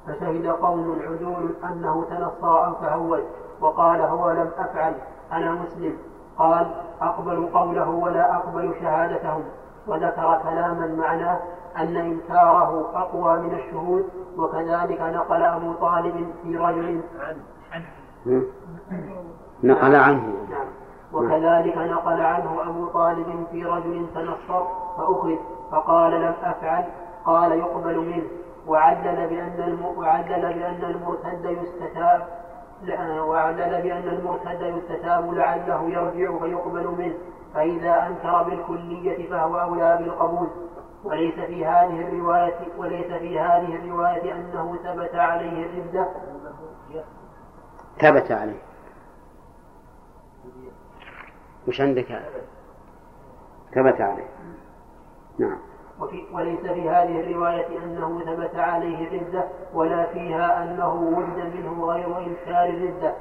فشهد قوم عدول أنه تنصر أو تهود وقال هو لم أفعل أنا مسلم. قال أقبل قوله ولا أقبل شهادتهم. وذكر كلاما معناه أن إنكاره أقوى من الشهود وكذلك نقل أبو طالب في رجل نقل عنه. نعم. وكذلك نقل عنه أبو طالب في رجل تنصر فأخذ فقال لم أفعل قال يقبل منه. وعدل بأن. وعدل بأن المرتد يستتاب وعدل بأن المرتد يستتاب لعله يرجع فيقبل منه فإذا أنكر بالكلية فهو أولى بالقبول. وليس في هذه الرواية وليس في هذه الرواية أنه ثبت عليه الردة ثبت عليه. وش عندك؟ ثبت عليه. نعم. وليس في هذه الرواية أنه ثبت عليه الردة ولا فيها أنه ولد منه غير إنكار الردة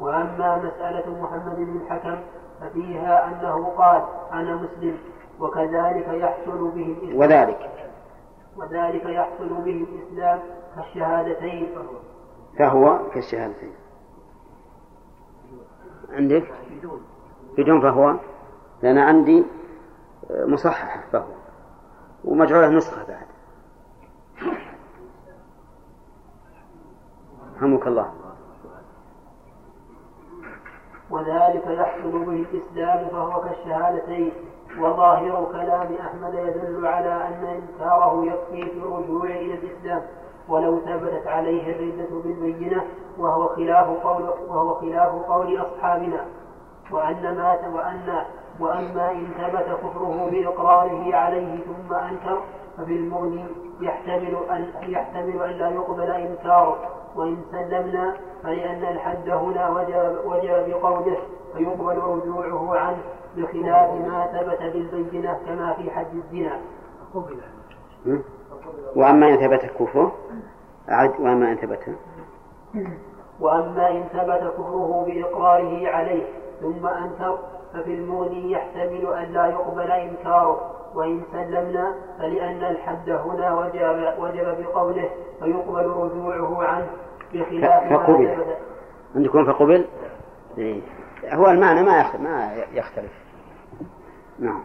وأما مسألة محمد بن الحكم ففيها أنه قال أنا مسلم وكذلك يحصل به الإسلام. وذلك. وذلك يحصل به الإسلام كالشهادتين. فهو كالشهادتين. عندك؟ بدون. فهو لأن عندي مصحح فهو. ومجعولة نسخة بعد. رحمك الله. وذلك يحصل به الإسلام فهو كالشهادتين وظاهر كلام أحمد يدل على أن إنكاره يكفي في الرجوع إلى الإسلام. ولو ثبتت عليه الردة بالبينة وهو خلاف قول وهو خلاف قول أصحابنا. وأن مات وأن وأما إن ثبت كفره بإقراره عليه ثم أنكر ففي المغني يحتمل أن يحتمل أن لا يقبل إنكاره. وإن سلمنا فلأن الحد هنا وجب, وجب بقوله فيقبل رجوعه عنه بخلاف ما ثبت بالبينة كما في حد الزنا. وأما إن ثبت كفره؟ أعد وأما إن ثبت. وأما إن ثبت كفره بإقراره عليه ثم أنكر ففي المغني يحتمل أن لا يقبل إنكاره وإن سلمنا فلأن الحد هنا وجب, وجب بقوله فيقبل رجوعه عنه بخلاف فقبل. عندكم فقبل؟ إيه. هو المعنى ما ما يختلف. نعم.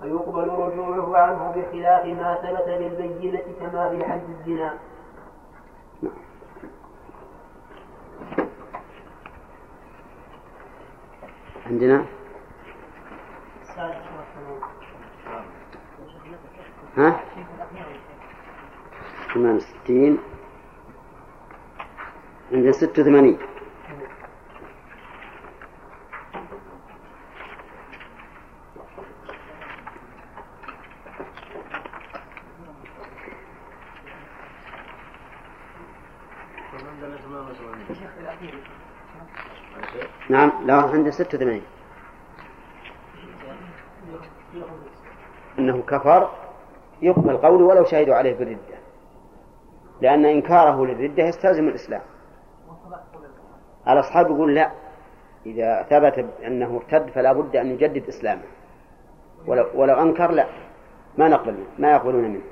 فيقبل رجوعه عنه بخلاف ما ثبت بالبينة كما في حد الزنا. نعم. عندنا؟ ها؟ 68 عند 86 نعم لا عند 86 أنه كفر يقبل قوله ولو شهدوا عليه بالردة. لأن إنكاره للردة يستلزم الإسلام. الأصحاب يقول لا. إذا ثبت أنه ارتد فلا بد أن يجدد إسلامه. ولو, ولو أنكر لا. ما نقبل منه ما يقبلون منه.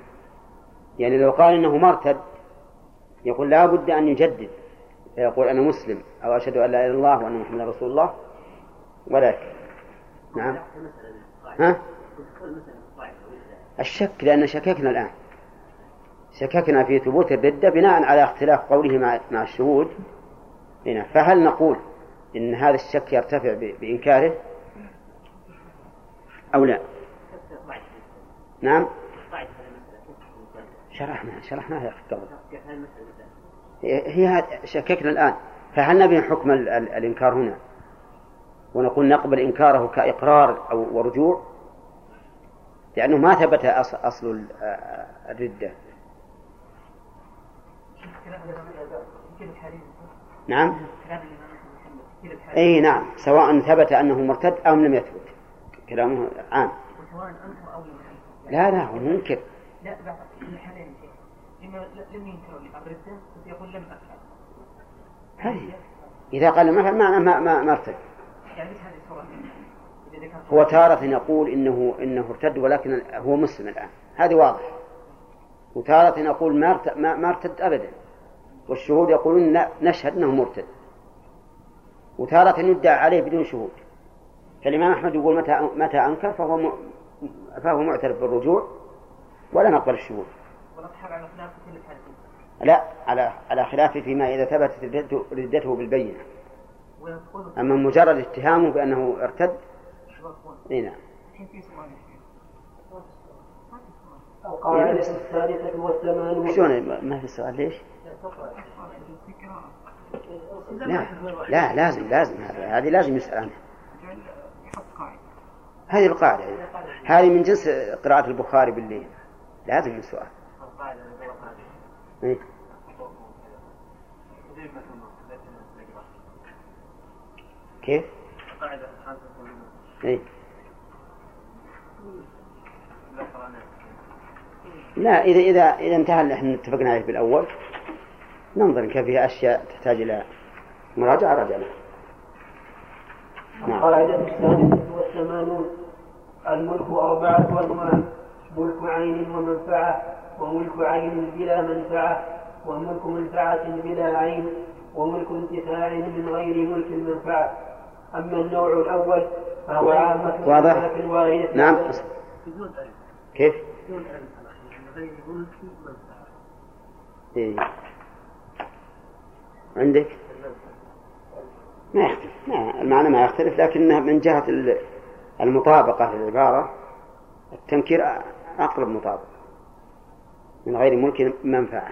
يعني لو قال إنه مرتد يقول لا بد أن يجدد. فيقول أنا مسلم أو أشهد أن لا إله إلا الله وأن محمدا رسول الله. ولكن نعم. ها؟ الشك لأن شككنا الآن. شككنا في ثبوت الردة بناء على اختلاف قوله مع مع الشهود. هنا فهل نقول إن هذا الشك يرتفع بإنكاره؟ أو لا؟ نعم. شرحنا شرحناها يا أخي قبل. هي شككنا الآن. فهل نبي حكم الإنكار هنا؟ ونقول نقبل إنكاره كإقرار أو ورجوع؟ لأنه ما ثبت أصل الردة. نعم؟ أي نعم. سواء ثبت أنه مرتد أو لم يثبت. كلامه عام. لا لا هو منكر. لا بعض الحالين لم ينكروا الردة يقول لم أفعل إذا قال مثلا ما ما ما, ما ارتد يعني هو تارة يقول إنه إنه ارتد ولكن هو مسلم الآن. هذه واضح وتارة يقول ما ما ارتد أبدا. والشهود يقولون لا نشهد أنه مرتد. وتارة يدعى عليه بدون شهود. فالإمام أحمد يقول متى متى أنكر فهو فهو معترف بالرجوع ولا نقبل الشهود. لا على على خلافه فيما إذا ثبتت ردته بالبينة. أما مجرد اتهامه بأنه ارتد اي نعم القاعدة الثالثة والثمانون شلون ما في سؤال ليش؟ لا لا لازم لازم. هذه لازم يسأل عنها. هذه القاعدة. هذه من جنس قراءة البخاري بالليل. لازم السؤال إيه؟ كيف؟ إيه؟ لا إذا إذا إذا انتهى اللي إحنا اتفقنا عليه بالأول ننظر كيف فيها أشياء تحتاج إلى مراجعة رجعنا نعم. القاعدة الثالثة والثمانون الملك أربعة أنواع ملك عين ومنفعة وملك عين بلا منفعة وملك منفعة بلا عين وملك انتفاع من غير ملك المنفعة أما النوع الأول فهو عامة واضح. نعم. كيف؟ إيه. عندك؟ ما يختلف. ما المعنى ما يختلف لكنه من جهة المطابقة للعبارة. التنكير أقرب مطابقة. من غير ملك منفعة.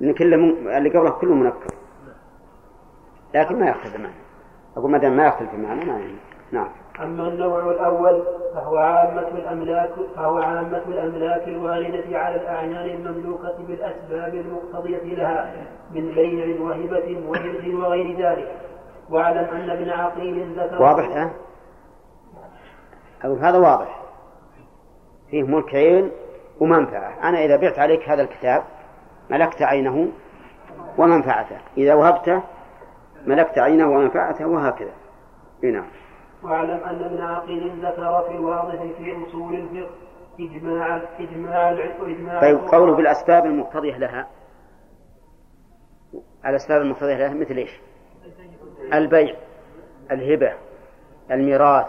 لأن كل من... اللي قبله كله منكر. لكن ما يختلف المعنى. أقول ما دام ما يختلف المعنى ما يعني نعم. أما النوع الأول فهو عامة الأملاك فهو عامة الأملاك الواردة على الأعيان المملوكة بالأسباب المقتضية لها من بيع وهبة وإرث وغير ذلك. واعلم أن ابن عقيل ذكر واضح ها؟ أقول هذا واضح. فيه ملك عين ومنفعة. أنا إذا بعت عليك هذا الكتاب ملكت عينه ومنفعته. إذا وهبته ملكت عينه ومنفعته وهكذا. نعم. واعلم أن ابن عقيل ذكر في الواضح في أصول الفقه إجماع إجماع إجماع طيب قوله بالأسباب المقتضية لها. الأسباب المقتضية لها مثل إيش؟ البيع الهبة الميراث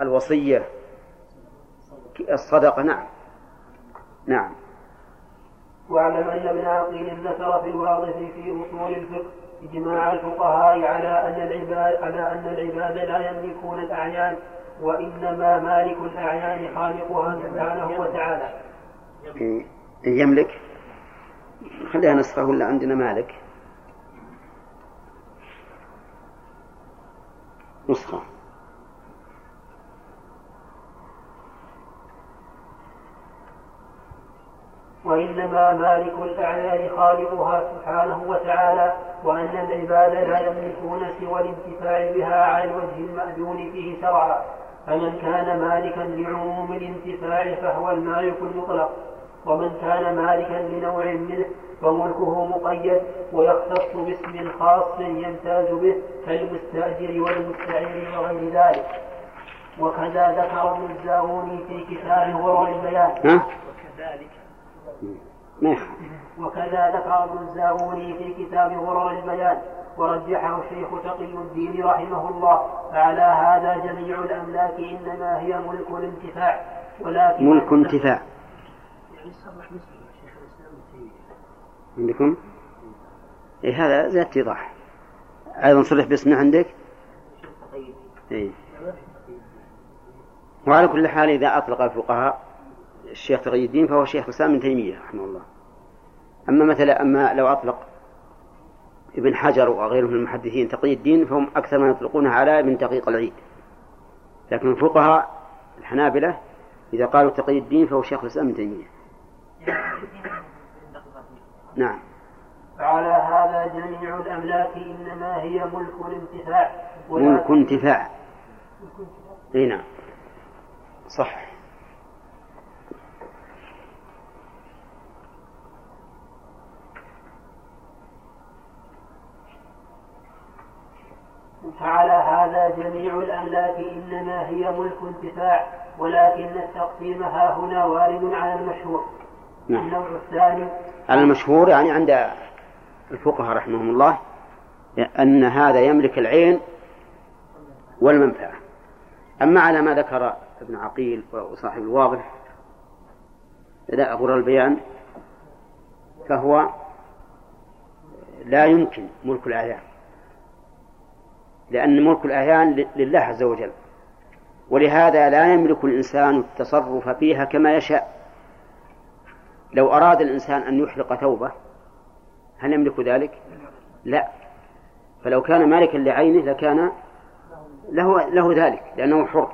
الوصية الصدقة نعم. نعم. واعلم أن ابن عقيل ذكر في الواضح في أصول الفقه إجماع الفقهاء على أن العباد على أن العباد لا يملكون الأعيان وإنما مالك الأعيان خالقها سبحانه وتعالى. يملك؟ خليها نسخة ولا عندنا مالك؟ نسخة. وإنما مالك الأعيان خالقها سبحانه وتعالى وأن العباد لا يملكون سوى الانتفاع بها على الوجه المأذون فيه شرعا. فمن كان مالكا لعموم الانتفاع فهو المالك المطلق. ومن كان مالكا لنوع منه فملكه مقيد ويختص باسم خاص يمتاز به كالمستأجر والمستعير وغير ذلك. وكذا ذكر ابن الزاغوني في كتابه ورع البيان. وكذلك وكذا ذكر ابن الزاغوني في كتاب غرر البيان ورجحه الشيخ تقي الدين رحمه الله فعلى هذا جميع الأملاك إنما هي ملك الانتفاع ولكن ملك انتفاع عندكم؟ إيه هذا زي اتضاح أيضا صرح باسمه عندك؟ إيه. وعلى كل حال إذا أطلق الفقهاء الشيخ تقي الدين فهو شيخ الإسلام ابن تيمية رحمه الله. أما مثلا أما لو أطلق ابن حجر وغيره من المحدثين تقي الدين فهم أكثر ما يطلقونها على ابن دقيق العيد لكن الفقهاء الحنابلة إذا قالوا تقي الدين فهو شيخ الإسلام ابن تيمية. نعم. فعلى هذا جميع الأملاك إنما هي ملك الانتفاع. ملك انتفاع. إي نعم. صح. فعلى هذا جميع الأملاك إنما هي ملك انتفاع ولكن التقسيم ها هنا وارد على المشهور. نعم. النوع الثاني على المشهور يعني عند الفقهاء رحمهم الله أن هذا يملك العين والمنفعة. أما على ما ذكر ابن عقيل وصاحب الواضح لا أغر البيان فهو لا يمكن ملك الأعيان. لأن ملك الأعيان لله عز وجل. ولهذا لا يملك الإنسان التصرف فيها كما يشاء. لو أراد الإنسان أن يحرق ثوبه هل يملك ذلك؟ لا. فلو كان مالكا لعينه لكان له له ذلك لأنه حر.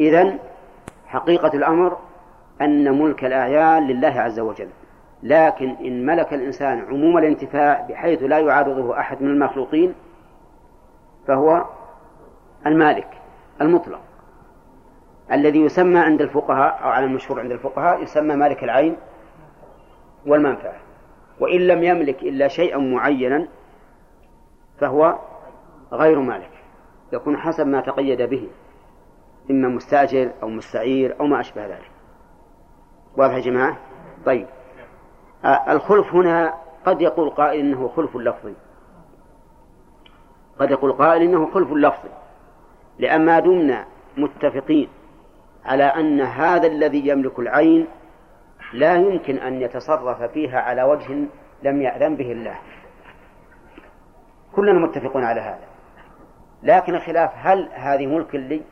إذا حقيقة الأمر أن ملك الأعيان لله عز وجل. لكن إن ملك الإنسان عموم الانتفاع بحيث لا يعارضه أحد من المخلوقين فهو المالك المطلق. الذي يسمى عند الفقهاء أو على المشهور عند الفقهاء يسمى مالك العين والمنفعة. وإن لم يملك إلا شيئا معينا فهو غير مالك. يكون حسب ما تقيد به إما مستأجر أو مستعير أو ما أشبه ذلك. واضح يا جماعة؟ طيب. آه الخلف هنا قد يقول قائل إنه خلف لفظي قد يقول قائل إنه خلف لفظي لأن ما دمنا متفقين على أن هذا الذي يملك العين لا يمكن أن يتصرف فيها على وجه لم يأذن به الله. كلنا متفقون على هذا. لكن الخلاف هل هذه ملك لي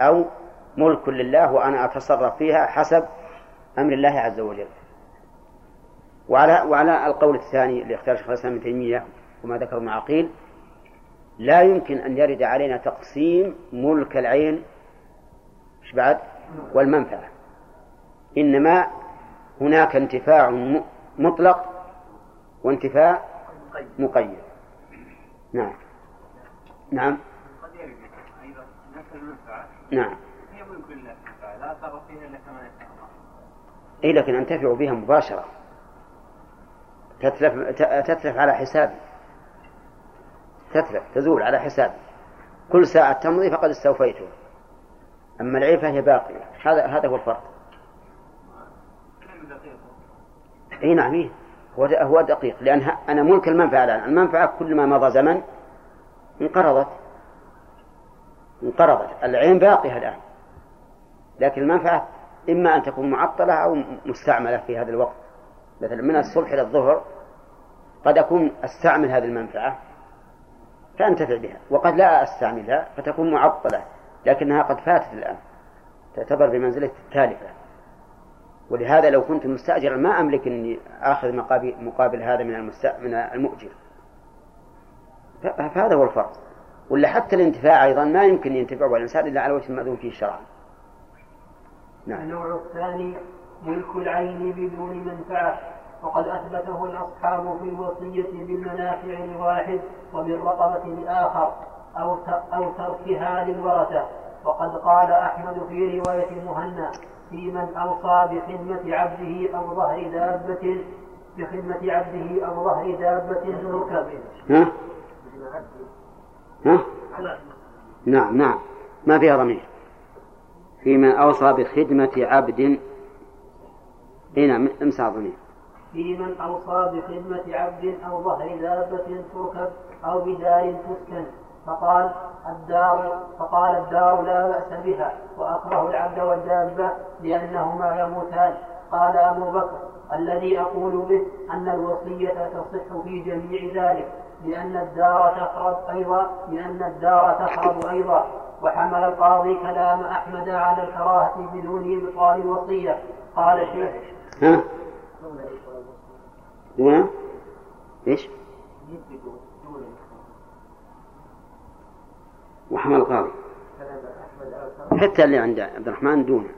أو ملك لله وأنا أتصرف فيها حسب أمر الله عز وجل؟ وعلى وعلى القول الثاني اللي اختار شيخ الإسلام ابن تيمية وما ذكر عقيل لا يمكن أن يرد علينا تقسيم ملك العين إيش بعد؟ والمنفعة. إنما هناك انتفاع مطلق وانتفاع مقيد. نعم. نعم. قد يرد أيضا نفس المنفعة نعم. هي ملك لا فيها إلا كما الله إيه لكن أنتفع بها مباشرة. تتلف تتلف على حسابي تتلف تزول على حسابي كل ساعة تمضي فقد استوفيته. أما العين فهي باقية. هذا هذا هو الفرق. إي نعم؟ هو هو دقيق. لأن أنا ملك المنفعة الآن. المنفعة كل ما مضى زمن انقرضت. انقرضت. العين باقية الآن. لكن المنفعة إما أن تكون معطلة أو مستعملة في هذا الوقت. مثلا من الصبح إلى الظهر قد أكون أستعمل هذه المنفعة. فأنتفع بها. وقد لا أستعملها فتكون معطلة لكنها قد فاتت الآن. تعتبر بمنزلة التالفة. ولهذا لو كنت مستأجرا ما أملك أني آخذ مقابل, هذا من من المؤجر. فهذا هو الفرق. ولا حتى الانتفاع أيضا ما يمكن ينتفع الإنسان إلا على وجه المأذون فيه شرعا. نعم. النوع الثاني ملك العين بدون منفعة. وقد أثبته الأصحاب في الوصية بالمنافع لواحد وبالرقبة لآخر أو أو تركها للورثة. وقد قال أحمد في رواية مهنا في من أوصى بخدمة عبده أو ظهر دابة بخدمة عبده أو ظهر دابة تركب ها؟ ها؟ نعم نعم. ما فيها ضمير؟ في من أوصى بخدمة عبد. نعم امسح ضمير. في من أوصى بخدمة عبد أو ظهر دابة تركب أو بدار تسكن. فقال الدار فقال الدار لا بأس بها وأكره العبد والدابة لأنهما يموتان. قال أبو بكر الذي أقول به أن الوصية تصح في جميع ذلك لأن الدار تخرب أيضا لأن الدار تخرب أيضا. وحمل القاضي كلام أحمد على الكراهة بدون إبطال الوصية قال شيخ دون إيش؟ وحمل القاضي. حتى اللي عند عبد الرحمن دونه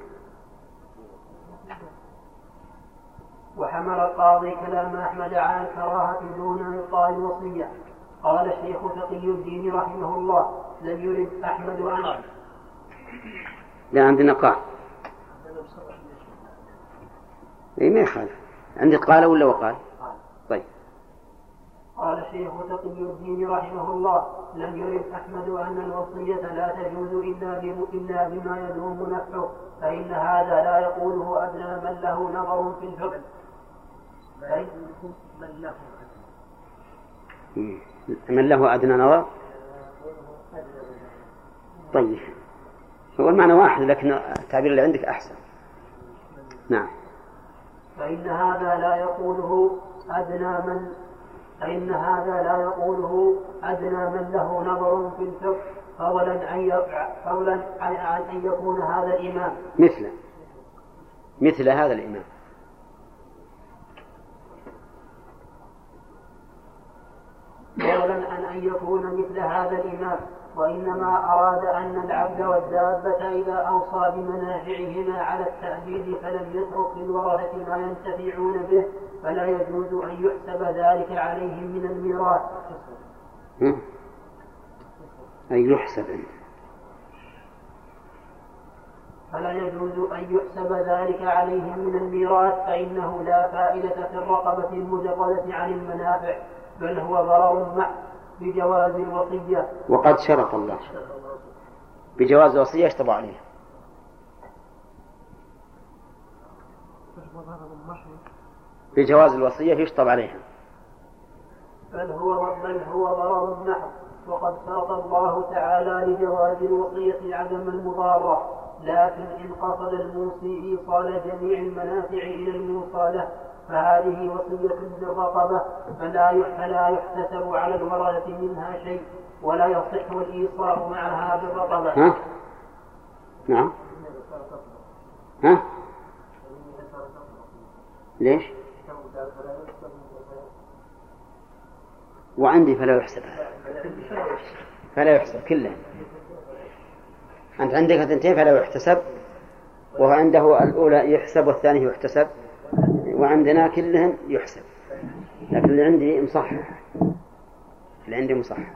وحمل القاضي كلام أحمد على الكراهة دون إبطال الوصية قال الشيخ تقي الدين رحمه الله لم يرد أحمد أن لا عندنا قال اي ما يخالف. عندك قال ولا وقال؟ قال الشيخ تقي الدين رحمه الله لم يرد أحمد أن الوصية لا تجوز إلا إلا بما يدوم نفعه فإن هذا لا يقوله أدنى من له نظر في الحكم من له من له أدنى نظر؟ طيب. هو المعنى واحد لكن التعبير اللي عندك أحسن. نعم. فإن هذا لا يقوله أدنى من فإن هذا لا يقوله أدنى من له نظر في الفقه فضلا أن فضلا عن أن يكون هذا الإمام. مثل مثل هذا الإمام. فضلا عن أن يكون مثل هذا الإمام. وإنما أراد أن العبد والدابة إذا أوصى بمنافعهما على التأبيد فلم يترك للورثة ما ينتفعون به. فلا يجوز أن يحسب ذلك عليهم من الميراث. أن يحسب. فلا يجوز أن يحسب ذلك عليهم من الميراث فإنه لا فائدة في الرقبة المجردة عن المنافع بل هو ضرر محض بجواز الوصية. وقد شرط الله. بجواز الوصية اشتبع عليه. بجواز الوصية يشطب عليها بل هو بل هو ضرر محض وقد شرط الله تعالى لجواز الوصية عدم المضارة لكن إن قصد الموصي إيصال جميع المنافع إلى الموصى له فهذه وصية بالرقبة فلا فلا يحتسب على الورثة منها شيء ولا يصح الإيصاء معها بالرقبة. ها؟ نعم. ها؟ ليش؟ وعندي فلا يحسب فلا يحسب كله. أنت عندك اثنتين فلا يحتسب وهو عنده الأولى يحسب والثاني يحتسب وعندنا كلهم يحسب. لكن اللي عندي مصحح اللي عندي مصحح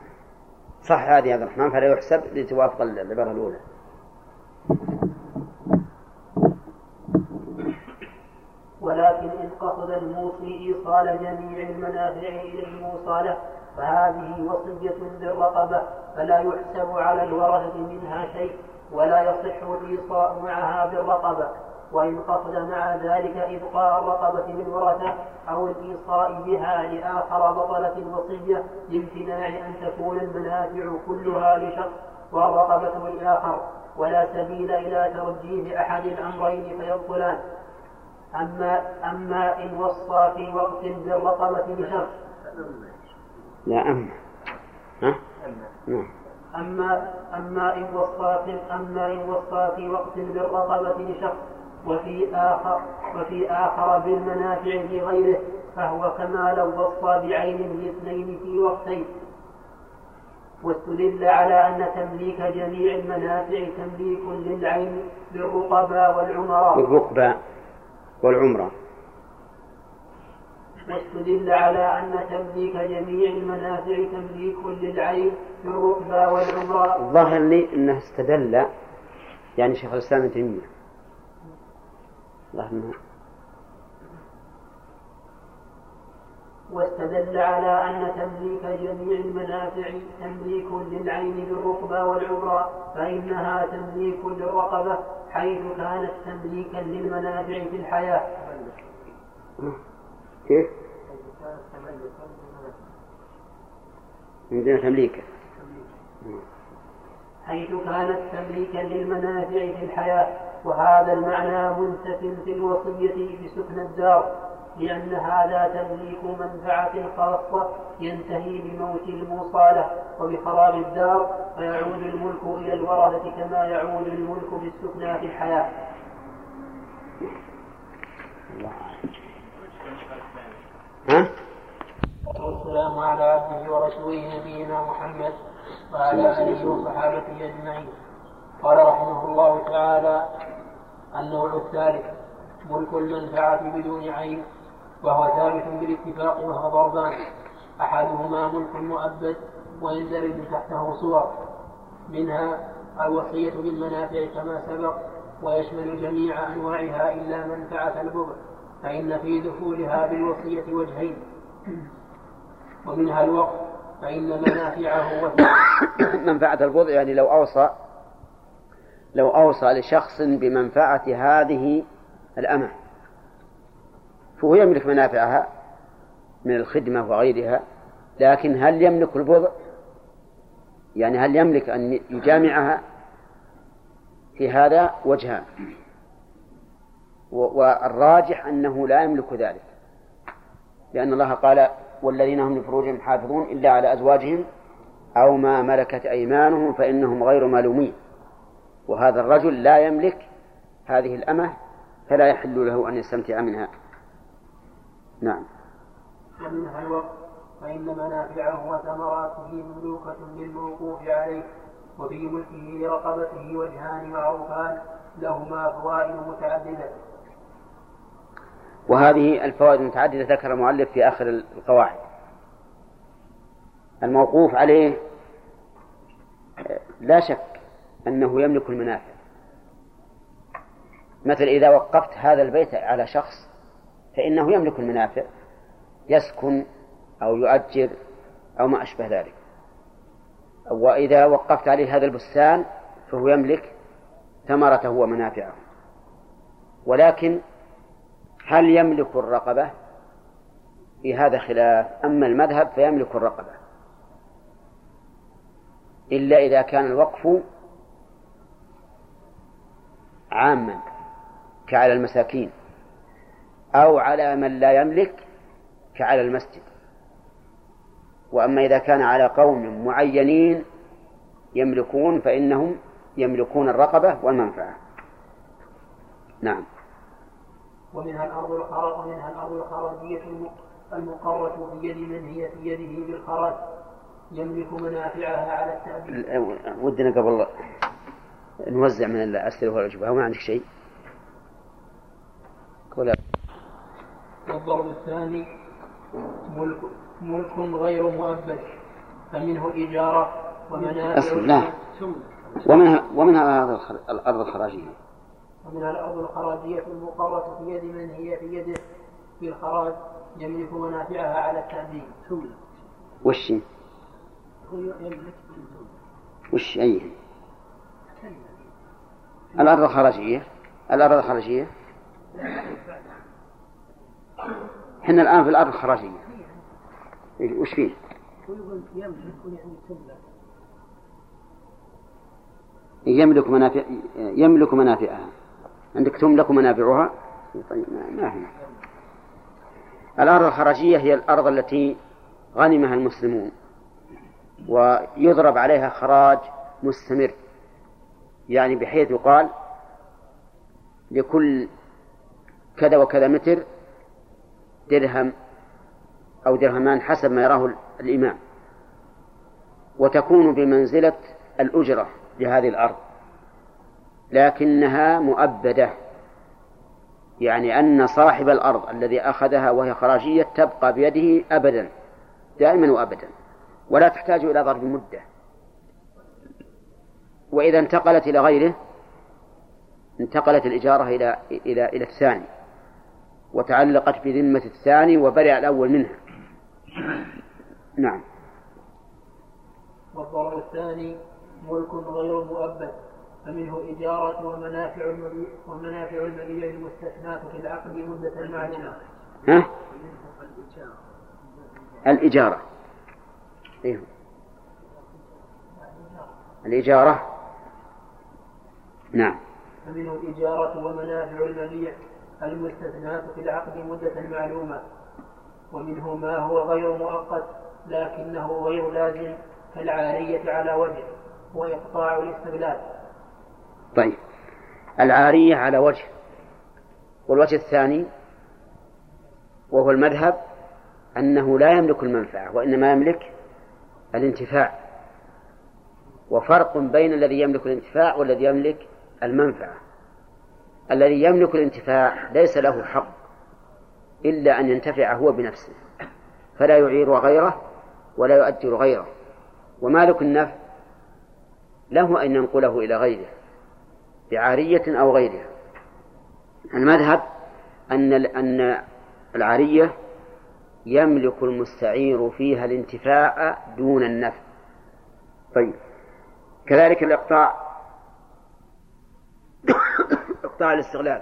صح هذه عبد الرحمن فلا يحسب لتوافق العبارة الأولى. ولكن إن قصد الموصي إيصال جميع المنافع إلى الموصلة فهذه وصية بالرقبة فلا يحسب على الورثة منها شيء ولا يصح الإيصاء معها بالرقبة. وإن قصد مع ذلك إبقاء الرقبة للورثة أو الإيصاء بها لآخر بطلت الوصية لامتناع أن تكون المنافع كلها لشخص والرقبة لآخر ولا سبيل إلى ترجيح أحد الأمرين فيبطلان أما أما إن وصى في وقت بالرقبة لشخص لا أما. ها؟ نعم. أما أما إن وصى في أما إن وصى في وقت بالرقبة لشخص وفي آخر وفي آخر بالمنافع لغيره فهو كما لو وصى بعين لاثنين في وقتين. واستدل على أن تمليك جميع المنافع تمليك للعين بالرقباء والعمراء. بالرقباء. والعمرة. واستدل على أن تمليك جميع المنافع تمليك للعين بالرقباء والعمراء الظاهر لي أنه استدل يعني شيخ الإسلام ابن تيمية. واستدل على أن تمليك جميع المنافع تمليك للعين بالرقبة والعمرة فإنها تمليك للرقبة حيث كانت تمليكا للمنافع في الحياة. كيف؟ عندنا تمليكا حيث كانت تمليكا للمنافع في الحياة وهذا المعنى منتف في الوصية بسكن الدار. لأن هذا تمليك منفعة خاصة ينتهي بموت الموصالة وبخراب الدار فيعود الملك إلى الورثة كما يعود الملك بالسكنى في الحياة. ها؟ والسلام على عبده ورسوله نبينا محمد وعلى آله وصحابته أجمعين. قال رحمه الله تعالى النوع الثالث ملك المنفعة بدون عين وهو ثابت بالاتفاق وهو ضربان. أحدهما ملك مؤبد ويندرج تحته صور. منها الوصية بالمنافع كما سبق ويشمل جميع أنواعها إلا منفعة البضع فإن في دخولها بالوصية وجهين. ومنها الوقف فإن منافعه منفعة البضع يعني لو أوصى لو أوصى لشخص بمنفعة هذه الأمة. فهو يملك منافعها من الخدمة وغيرها لكن هل يملك البضع؟ يعني هل يملك أن يجامعها؟ في هذا وجهان والراجح أنه لا يملك ذلك لأن الله قال والذين هم لفروجهم حافظون إلا على أزواجهم أو ما ملكت أيمانهم فإنهم غير ملومين. وهذا الرجل لا يملك هذه الأمة فلا يحل له أن يستمتع منها. نعم. ومنها الوقت فإن منافعه وثمراته مملوكة للموقوف عليه وفي ملكه لرقبته وجهان معروفان لهما فوائد متعددة. وهذه الفوائد المتعددة ذكر المؤلف في آخر القواعد. الموقوف عليه لا شك أنه يملك المنافع. مثل إذا وقفت هذا البيت على شخص فإنه يملك المنافع يسكن أو يؤجر أو ما أشبه ذلك. وإذا وقفت عليه هذا البستان فهو يملك ثمرته ومنافعه. ولكن هل يملك الرقبة؟ في هذا خلاف. أما المذهب فيملك الرقبة. إلا إذا كان الوقف عاما كعلى المساكين. أو على من لا يملك كعلى المسجد. وأما إذا كان على قوم معينين يملكون فإنهم يملكون الرقبة والمنفعة. نعم. ومنها الأرض ومنها الأرض الخراجية المقرة في يد من هي في يده بالخراج. يملك منافعها على التأبيد. ودنا قبل نوزع من الأسئلة والأجوبة. ما عندك شيء؟ ولا والضرب الثاني ملك ملك غير مؤبد فمنه إجارة ومنافع أصل لا. ومنها ومنها الأرض الخراجية. ومنها الأرض الخراجية المقرة في يد من هي في يده في الخراج يملك منافعها على التأديب وش؟ وش أي؟ الأرض الخارجية الأرض الخارجية إحنا الآن في الأرض الخارجية وش فيه؟ يملك منافع يملك منافعها. عندك تملك منافعها؟ طيب ما هي. الأرض الخراجية هي الأرض التي غنمها المسلمون ويضرب عليها خراج مستمر. يعني بحيث يقال لكل كذا وكذا متر درهم أو درهمان حسب ما يراه الإمام وتكون بمنزلة الأجرة لهذه الأرض لكنها مؤبدة يعني أن صاحب الأرض الذي أخذها وهي خراجية تبقى بيده أبدا دائما وأبدا ولا تحتاج إلى ضرب مدة. وإذا انتقلت إلى غيره انتقلت الإجارة إلى إلى إلى الثاني. وتعلقت بذمة الثاني وبرع الأول منها نعم والضرر الثاني ملك غير مؤبد فمنه إجارة ومنافع المبيع ومنافع المبيع المستثناة في العقد مدة معلومة. ها؟ الإجارة. إيه؟ الإجارة نعم فمنه الإجارة ومنافع المبيع المستثناة في العقد مدة معلومة. ومنه ما هو غير مؤقت لكنه غير لازم كالعارية على وجه وإقطاع الاستغلال. طيب. العارية على وجه والوجه الثاني وهو المذهب أنه لا يملك المنفعة وإنما يملك الانتفاع. وفرق بين الذي يملك الانتفاع والذي يملك المنفعة. الذي يملك الانتفاع ليس له حق إلا أن ينتفع هو بنفسه فلا يعير غيره ولا يؤجر غيره ومالك النفع له أن ينقله إلى غيره بعارية أو غيرها. المذهب أن أن العارية يملك المستعير فيها الانتفاع دون النفع. طيب. كذلك الإقطاع إقطاع الاستغلال.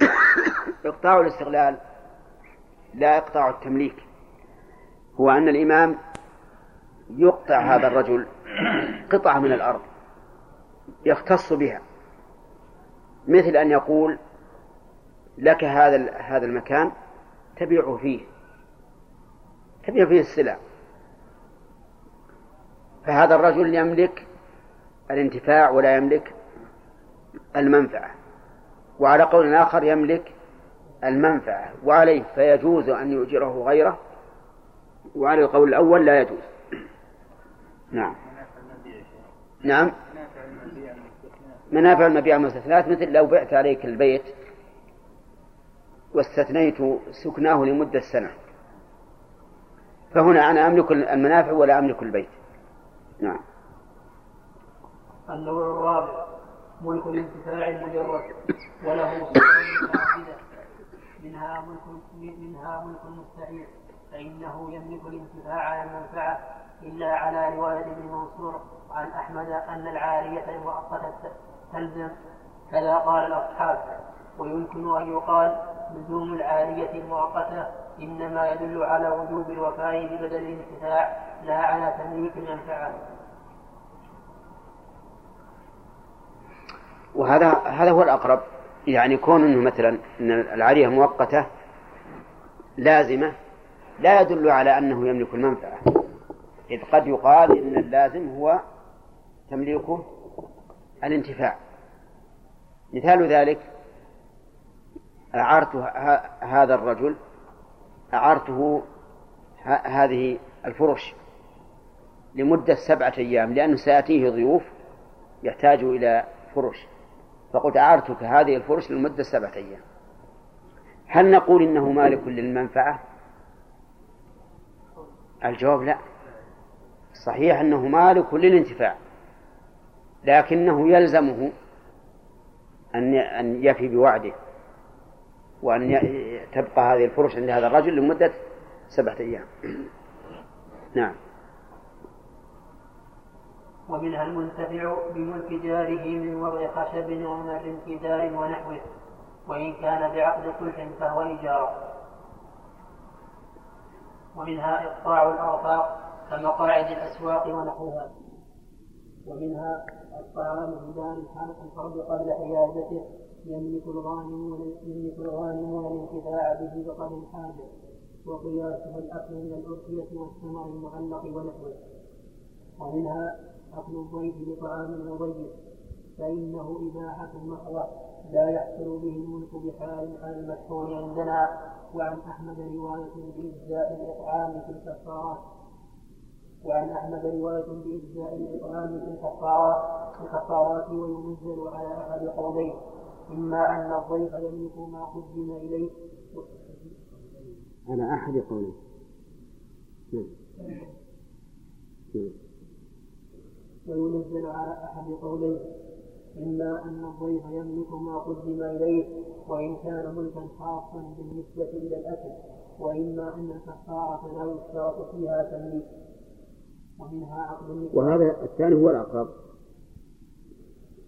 إقطاع الاستغلال لا إقطاع التمليك. هو أن الإمام يقطع هذا الرجل قطعة من الأرض يختص بها مثل أن يقول لك هذا هذا المكان تبيع فيه تبيع فيه السلع. فهذا الرجل يملك الانتفاع ولا يملك المنفعة. وعلى قول آخر يملك المنفعة. وعليه فيجوز أن يؤجره غيره. وعلى القول الأول لا يجوز. نعم. نعم. منافع المبيع المستثنات مثل لو بعت عليك البيت واستثنيت سكناه لمدة سنة. فهنا أنا أملك المنافع ولا أملك البيت. نعم. النوع الرابع. ملك الانتفاع المجرد وله صور منها ملك منها ملك المستعير فإنه يملك الانتفاع على المنفعة إلا على رواية ابن منصور عن أحمد أن العارية المؤقتة تلزم كذا قال الأصحاب. ويمكن أن يقال لزوم العارية المؤقتة إنما يدل على وجوب الوفاء ببدل الانتفاع لا على تمليك المنفعة. وهذا هذا هو الأقرب. يعني كون أنه مثلا أن العارية مؤقتة لازمة لا يدل على أنه يملك المنفعة. إذ قد يقال إن اللازم هو تمليكه الانتفاع. مثال ذلك أعرت هذا الرجل أعرته هذه الفرش لمدة سبعة أيام لأنه سيأتيه ضيوف يحتاج إلى فرش. فقلت أعرتك هذه الفرش لمدة سبعة أيام. هل نقول إنه مالك للمنفعة؟ الجواب لا. صحيح أنه مالك للانتفاع لكنه يلزمه أن أن يفي بوعده وأن تبقى هذه الفرش عند هذا الرجل لمدة سبعة أيام. نعم. ومنها المنتفع بملك جاره من وضع خشب ومر كدار ونحوه وإن كان بعقد صلح فهو إيجار. ومنها إقطاع الأرفاق كمقاعد الأسواق ونحوها. ومنها الطعام في دار الفرد قبل حيازته يملك الغانمون يملك الغانمون الانتفاع به بقدر الحاجة وقياسه الأكل من الأرضية والثمر المعلق ونحوه. ومنها أكل الضيف لطعام وضيف فإنه إباحة محضة لا يحصل به الملك بحال على المشهور عندنا. وعن أحمد رواية بإجزاء الإطعام في الكفارات وعن أحمد رواية بإجزاء الإطعام في الكفارات الكفارات وينزل على أحد قولين إما أن الضيف يملك ما قدم إليه. على أحد قولين نعم. نعم. وينزل على أحد قولين إما أن الضيف يملك ما قدم إليه وإن كان ملكا خاصا بالنسبة إلى الأكل وإما أن الكفارة لا يشترط فيها تمليك. ومنها عقد وهذا الثاني هو الأقرب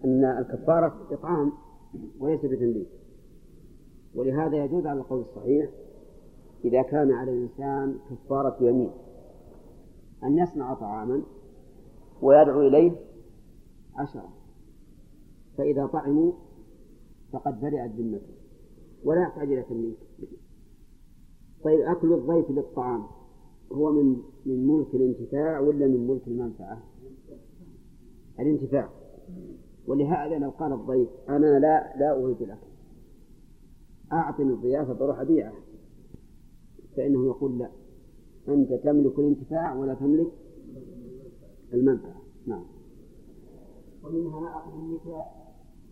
أن الكفارة إطعام وليس بتمليك. ولهذا يجوز على القول الصحيح إذا كان على الإنسان كفارة يمين أن يصنع طعاما ويدعو إليه عشرة. فإذا طعموا فقد برئت ذمته ولا يحتاج إلى تمليك. طيب أكل الضيف للطعام هو من من ملك الانتفاع ولا من ملك المنفعة؟ الانتفاع. ولهذا لو قال الضيف أنا لا لا أريد الأكل. أعطني الضيافة بروح أبيعه فإنه يقول لا. أنت تملك الانتفاع ولا تملك المنفعة نعم. ومنها عقد النكاح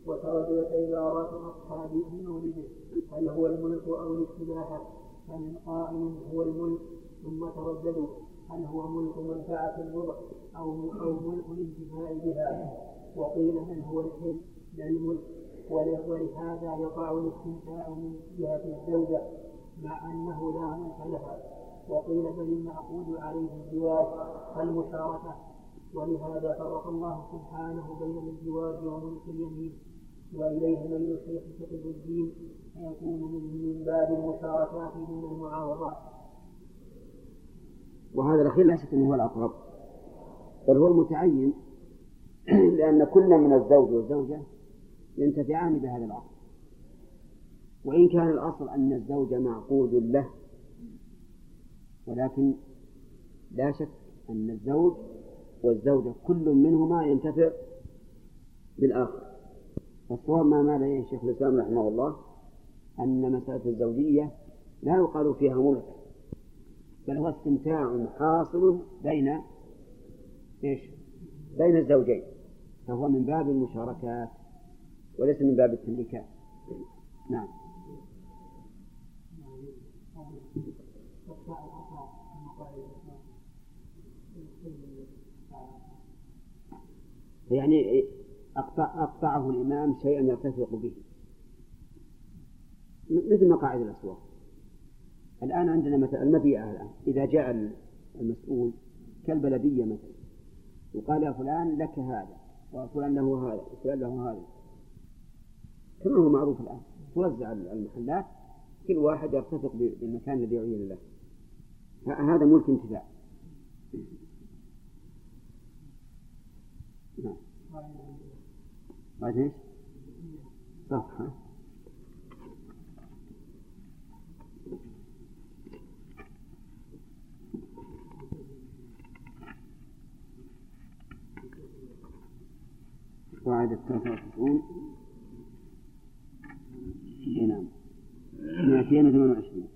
وترددت عبارات أصحاب المولد هل هو الملك أو الاستباحة فمن قائل هو الملك ثم ترددوا هل هو ملك منفعة الوضع أو أو ملك الانتفاع بها. وقيل هل هو الحل لا الملك. ولهذا يقع الاستمتاع من جهة الزوجة مع أنه لا ملك لها. وقيل بل المعقود عليه الزواج المشاركة ولهذا فرق الله سبحانه بين الزواج وملك اليمين وإليه ميل الشيخ تقي الدين فيكون من باب المشاركات دون المعاوضات. وهذا الأخير لا شك أنه هو الأقرب. بل هو المتعين لأن كل من الزوج والزوجة ينتفعان بهذا العقد وإن كان الأصل أن الزوج معقود له ولكن لا شك أن الزوج والزوجة كل منهما ينتفع بالآخر. والصواب ما مال إليه الشيخ الإسلام رحمه الله؟ أن مسألة الزوجية لا يقال فيها ملك بل هو استمتاع حاصل بين إيش؟ بين الزوجين فهو من باب المشاركات وليس من باب التمليكات. نعم. يعني أقطع أقطعه الإمام شيئا يرتفق به. مثل مقاعد الأسواق. الآن عندنا مثلا المبيعة الآن. إذا جاء المسؤول كالبلدية مثلا وقال يا فلان لك هذا وفلان له هذا وفلان له هذا. كما هو معروف الآن. توزع المحلات كل واحد يرتفق بالمكان الذي يعين له. هذا ملك انتفاع. نعم. بعد إيش؟ صفحة قاعدة 93 نعم. 228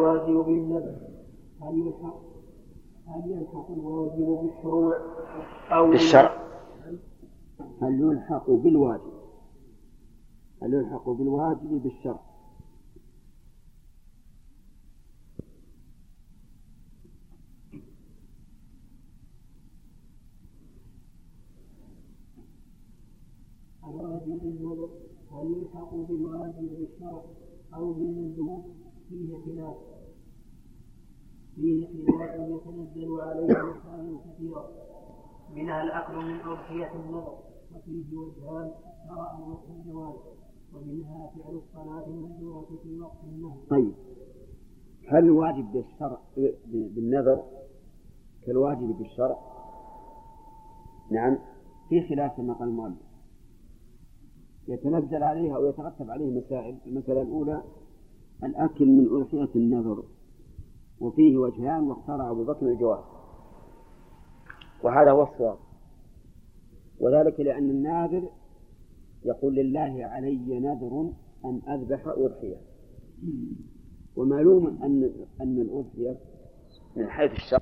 الواجب بالنذر. هل يلحق هل يلحق الواجب بالشروع أو بالشرع. هل يلحق بالواجب؟ هل يلحق بالواجب بالشرع الواجب بالنذر هل يلحق بالواجب بالشرع أو بالمندوب فيه خلاف فيه خلاف يتنزل عليه مسائل كثيرة منها الأكل من أضحية النذر وفيه وجهان شرعا الجواز ومنها فعل الصلاة المهجورة في وقت النهي. طيب هل الواجب بالشرع بالنذر كالواجب بالشرع؟ نعم في خلاف كما قال المؤلف يتنزل عليها أو يترتب عليه مسائل المسألة الأولى الأكل من أضحية النذر وفيه وجهان واختار أبو بكر الجواز وهذا هو الصواب. وذلك لأن الناذر يقول لله علي نذر أن أذبح أضحية. ومعلوم أن أن الأضحية من حيث الشرع